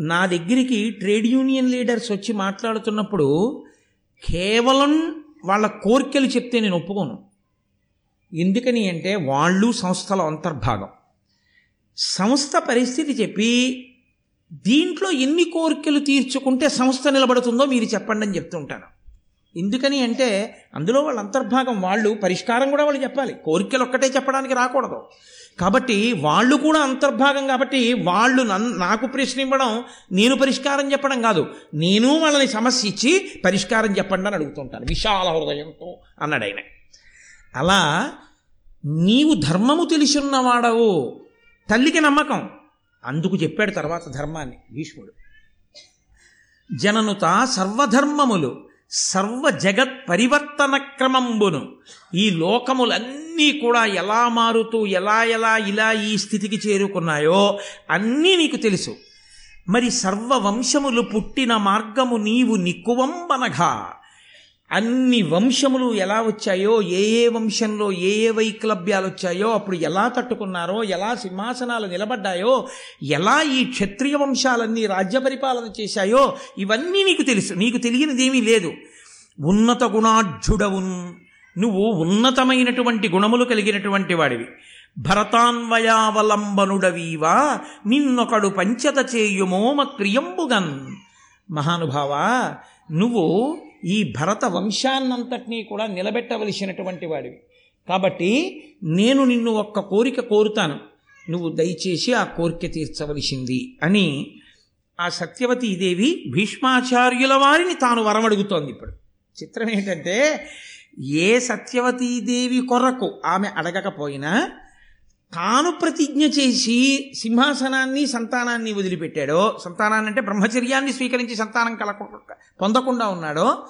నా దగ్గరికి ట్రేడ్ యూనియన్ లీడర్స్ వచ్చి మాట్లాడుతున్నప్పుడు కేవలం వాళ్ళ కోరికలు చెప్తే నేను ఒప్పుకోను. ఎందుకని అంటే వాళ్ళు సంస్థల అంతర్భాగం. సంస్థ పరిస్థితి చెప్పి దీంట్లో ఎన్ని కోరికలు తీర్చుకుంటే సంస్థ నిలబడుతుందో మీరు చెప్పండి అని చెప్తుంటాను ఎందుకని అంటే అందులో వాళ్ళ అంతర్భాగం వాళ్ళు పరిష్కారం కూడా వాళ్ళు చెప్పాలి. కోరికలు ఒక్కటే చెప్పడానికి రాకూడదు. కాబట్టి వాళ్ళు కూడా అంతర్భాగం కాబట్టి వాళ్ళు నన్ను నాకు ప్రశ్న ఇవ్వడం నేను పరిష్కారం చెప్పడం కాదు. నేను వాళ్ళని సమస్య ఇచ్చి పరిష్కారం చెప్పండి అని అడుగుతుంటాను. విశాల హృదయంతో అన్నాడు ఆయన. అలా నీవు ధర్మము తెలిసిన్నవాడవు తల్లికి నమ్మకం. అందుకు చెప్పాడు తర్వాత ధర్మాన్ని భీష్ముడు. జననుత సర్వధర్మములు. సర్వ జగత్ పరివర్తన క్రమంబును ఈ లోకములన్నీ కూడా ఎలా మారుతూ ఎలా ఎలా ఇలా ఈ స్థితికి చేరుకున్నాయో అన్నీ నీకు తెలుసు. మరి సర్వ వంశములు పుట్టిన మార్గము నీవు నిక్కువంబనగా అన్ని వంశములు ఎలా వచ్చాయో ఏ ఏ వంశంలో ఏ ఏ వైక్లభ్యాలు వచ్చాయో అప్పుడు ఎలా తట్టుకున్నారో ఎలా సింహాసనాలు నిలబడ్డాయో ఎలా ఈ క్షత్రియ వంశాలన్నీ రాజ్య పరిపాలన చేశాయో ఇవన్నీ నీకు తెలుసు. నీకు తెలియనిదేమీ లేదు. ఉన్నత గుణాఢ్యుడవున్ నువ్వు ఉన్నతమైనటువంటి గుణములు కలిగినటువంటి వాడివి. భరతాన్వయావలంబనుడవీవా నిన్నొకడు పంచత చేయుమోమ క్రియంబుగన్ మహానుభావా నువ్వు ఈ భరత వంశాన్నంతటినీ కూడా నిలబెట్టవలసినటువంటి వాడివి. కాబట్టి నేను నిన్ను ఒక్క కోరిక కోరుతాను. నువ్వు దయచేసి ఆ కోరిక తీర్చవలసింది అని ఆ సత్యవతీదేవి భీష్మాచార్యుల వారిని తాను వరమడుగుతోంది ఇప్పుడు. చిత్రం ఏంటంటే ఏ సత్యవతీదేవి కొరకు ఆమె అడగకపోయినా తాను ప్రతిజ్ఞ చేసి సింహాసనాన్ని సంతానాన్ని వదిలిపెట్టాడో సంతానాన్ని అంటే బ్రహ్మచర్యాన్ని స్వీకరించి సంతానం కలక పొందకుండా ఉన్నాడో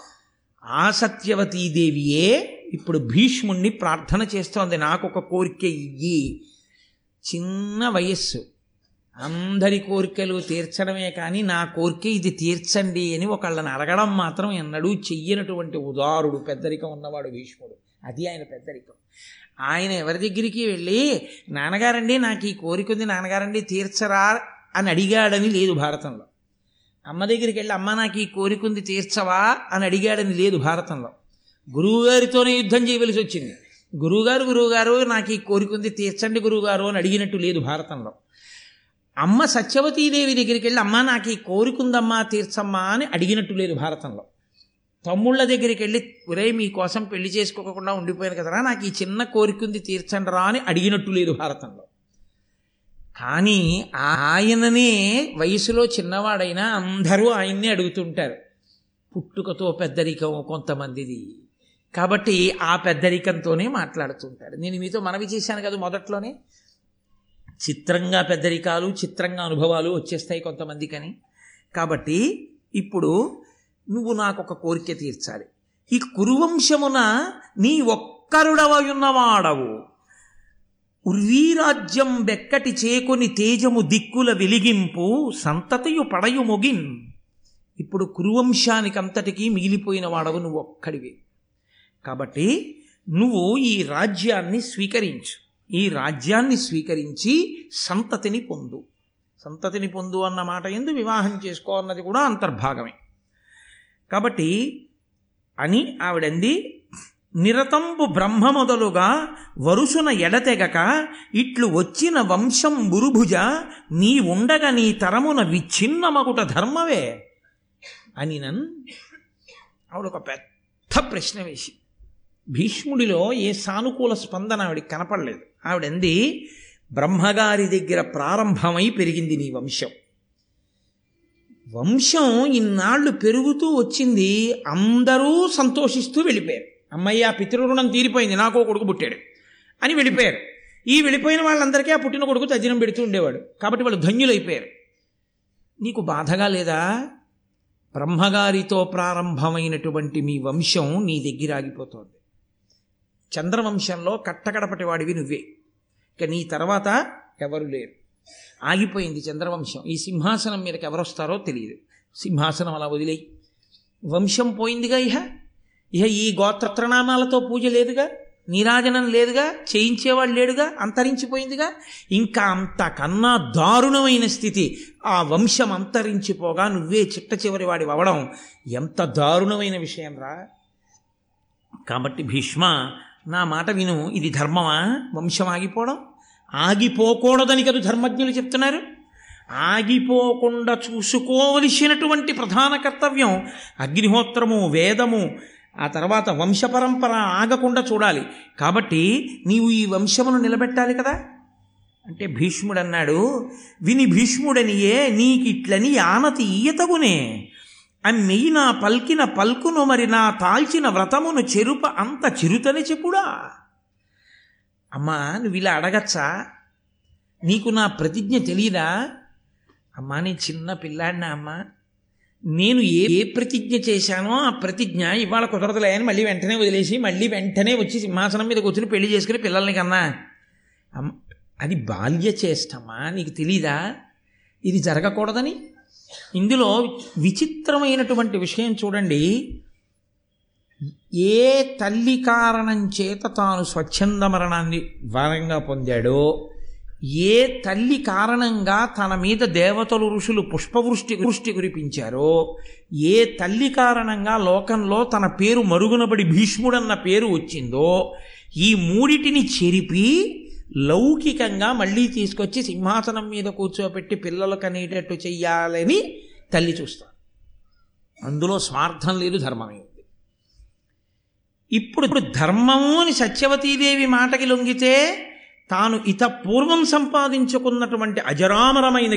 ఆ సత్యవతీదేవియే ఇప్పుడు భీష్ముణ్ణి ప్రార్థన చేస్తోంది. నాకు ఒక కోరిక ఇయ్యి. చిన్న వయస్సు. అందరి కోరికలు తీర్చడమే కానీ నా కోరిక ఇది తీర్చండి అని ఒకళ్ళని అడగడం మాత్రం ఎన్నడూ చెయ్యనటువంటి ఉదారుడు పెద్దరికం ఉన్నవాడు భీష్ముడు. అది ఆయన పెద్దరికం. ఆయన ఎవరి దగ్గరికి వెళ్ళి నాన్నగారండి నాకు ఈ కోరిక ఉంది నాన్నగారండి తీర్చరా అని అడిగాడని లేదు భారతంలో. అమ్మ దగ్గరికి వెళ్ళి అమ్మ నాకు ఈ కోరిక ఉంది తీర్చవా అని అడిగాడని లేదు భారతంలో. గురువుగారితోనే యుద్ధం చేయవలసి వచ్చింది. గురువుగారు గురువుగారు నాకు ఈ కోరిక ఉంది తీర్చండి గురువుగారు అని అడిగినట్టు లేదు భారతంలో. అమ్మ సత్యవతీదేవి దగ్గరికి వెళ్ళి అమ్మ నాకు ఈ కోరిక ఉందమ్మా తీర్చమ్మా అని అడిగినట్టు లేదు భారతంలో. తమ్ముళ్ళ దగ్గరికి వెళ్ళి ఒరే మీకోసం పెళ్ళి చేసుకోకుండా ఉండిపోయాను కదరా నాకు ఈ చిన్న కోరిక ఉంది తీర్చండి రా అని అడిగినట్టు లేదు భారతంలో. కానీ ఆయననే వయసులో చిన్నవాడైనా అందరూ ఆయన్నే అడుగుతుంటారు. పుట్టుకతో పెద్దరికం కొంతమందిది. కాబట్టి ఆ పెద్దరికంతోనే మాట్లాడుతుంటారు నేను మీతో మనవి చేశాను కదా మొదట్లోనే. చిత్రంగా పెద్దరికాలు చిత్రంగా అనుభవాలు వచ్చేస్తాయి కొంతమందికని. కాబట్టి ఇప్పుడు నువ్వు నాకు ఒక కోరిక తీర్చాలి. ఈ కురువంశమున నీ ఒక్కరుడవయున్నవాడవు. ఉర్వీరాజ్యం బెక్కటి చేకొని తేజము దిక్కుల వెలిగింపు సంతతియు పడయు మొగిన్. ఇప్పుడు కురువంశానికంతటికీ మిగిలిపోయిన వాడవు నువ్వు ఒక్కడివి కాబట్టి నువ్వు ఈ రాజ్యాన్ని స్వీకరించు. ఈ రాజ్యాన్ని స్వీకరించి సంతతిని పొందు. సంతతిని పొందు అన్న మాట ఎందు వివాహం చేసుకో అన్నది కూడా అంతర్భాగమే. కాబట్టి అని ఆవిడంది నిరతంబు బ్రహ్మ మొదలుగా వరుసున ఎడతెగక ఇట్లు వచ్చిన వంశం బురుభుజ నీ ఉండగా నీ తరమున విచ్ఛిన్నమగుట ధర్మవే అని నన్ ఆవిడ ఒక పెద్ద ప్రశ్న వేసి భీష్ముడిలో ఏ సానుకూల స్పందన ఆవిడికి కనపడలేదు. ఆవిడంది బ్రహ్మగారి దగ్గర ప్రారంభమై పెరిగింది నీ వంశం. వంశం ఇన్నాళ్ళు పెరుగుతూ వచ్చింది అందరూ సంతోషిస్తూ వెళ్ళిపోయారు. అమ్మయ్య పితృరుణం తీరిపోయింది నాకో కొడుకు పుట్టాడు అని వెళ్ళిపోయారు. ఈ వెళ్ళిపోయిన వాళ్ళందరికీ ఆ పుట్టిన కొడుకు తజ్జనం పెడుతూ ఉండేవాడు. కాబట్టి వాళ్ళు ధన్యులైపోయారు. నీకు బాధగా లేదా? బ్రహ్మగారితో ప్రారంభమైనటువంటి మీ వంశం నీ దగ్గర ఆగిపోతోంది. చంద్రవంశంలో కట్టకడపటి వాడివి నువ్వే. ఇక నీ తర్వాత ఎవరు లేరు. ఆగిపోయింది చంద్రవంశం. ఈ సింహాసనం మీదకి ఎవరు వస్తారో తెలియదు. సింహాసనం అలా వదిలేయి. వంశం పోయిందిగా ఇహ? ఇహ ఈ గోత్రనామాలతో పూజ లేదుగా? నీరాజనం లేదుగా? చేయించేవాడు లేడుగా? అంతరించిపోయిందిగా? ఇంకా అంతకన్నా దారుణమైన స్థితి. ఆ వంశం అంతరించిపోగా నువ్వే చిట్ట చివరి వాడి అవడం. ఎంత దారుణమైన విషయం రా. కాబట్టి భీష్మ నా మాట విను. ఇది ధర్మమా? వంశం ఆగిపోవడం? ఆగిపోకూడదని కదా ధర్మజ్ఞులు చెప్తున్నారు. ఆగిపోకుండా చూసుకోవలసినటువంటి ప్రధాన కర్తవ్యం అగ్నిహోత్రము వేదము ఆ తర్వాత వంశపరంపర ఆగకుండా చూడాలి. కాబట్టి నీవు ఈ వంశమును నిలబెట్టాలి కదా. అంటే భీష్ముడు అన్నాడు విని భీష్ముడనియే నీకిట్లని ఆనతి ఈయతగునే. అమ్మెయి నా పల్కిన పల్కును మరి నా తాల్చిన వ్రతమును చెరుప అంత చిరుతని చెప్పుడా? అమ్మా నువ్వు ఇలా అడగచ్చా? నీకు నా ప్రతిజ్ఞ తెలియదా అమ్మా నేను చిన్న పిల్లాడినా అమ్మా. నేను ఏ ఏ ప్రతిజ్ఞ చేశానో ఆ ప్రతిజ్ఞ ఇవాళ కుదరదులే అని మళ్ళీ వెంటనే వదిలేసి మళ్ళీ వెంటనే వచ్చి సింహాసనం మీద కూర్చుని పెళ్ళి చేసుకుని పిల్లల్ని కన్నా. అమ్మ అది బాల్య చేష్టమ్మా నీకు తెలీదా? ఇది జరగకూడదని? ఇందులో విచిత్రమైనటువంటి విషయం చూడండి. ఏ తల్లి కారణం చేత తాను స్వచ్ఛంద మరణాన్ని వరంగా పొందాడో ఏ తల్లి కారణంగా తన మీద దేవతలు ఋషులు పుష్పవృష్టి వృష్టి కురిపించారో ఏ తల్లి కారణంగా లోకంలో తన పేరు మరుగునబడి భీష్ముడన్న పేరు వచ్చిందో ఈ మూడిటిని చెరిపి లౌకికంగా మళ్ళీ తీసుకొచ్చి సింహాసనం మీద కూర్చోబెట్టి పిల్లలకు అనేటట్టు చెయ్యాలని తల్లి చూస్తాను. అందులో స్వార్థం లేదు ధర్మమే ఇప్పుడు ధర్మము అని సత్యవతీదేవి మాటకి లొంగితే తాను ఇత పూర్వం సంపాదించుకున్నటువంటి అజరామరమైన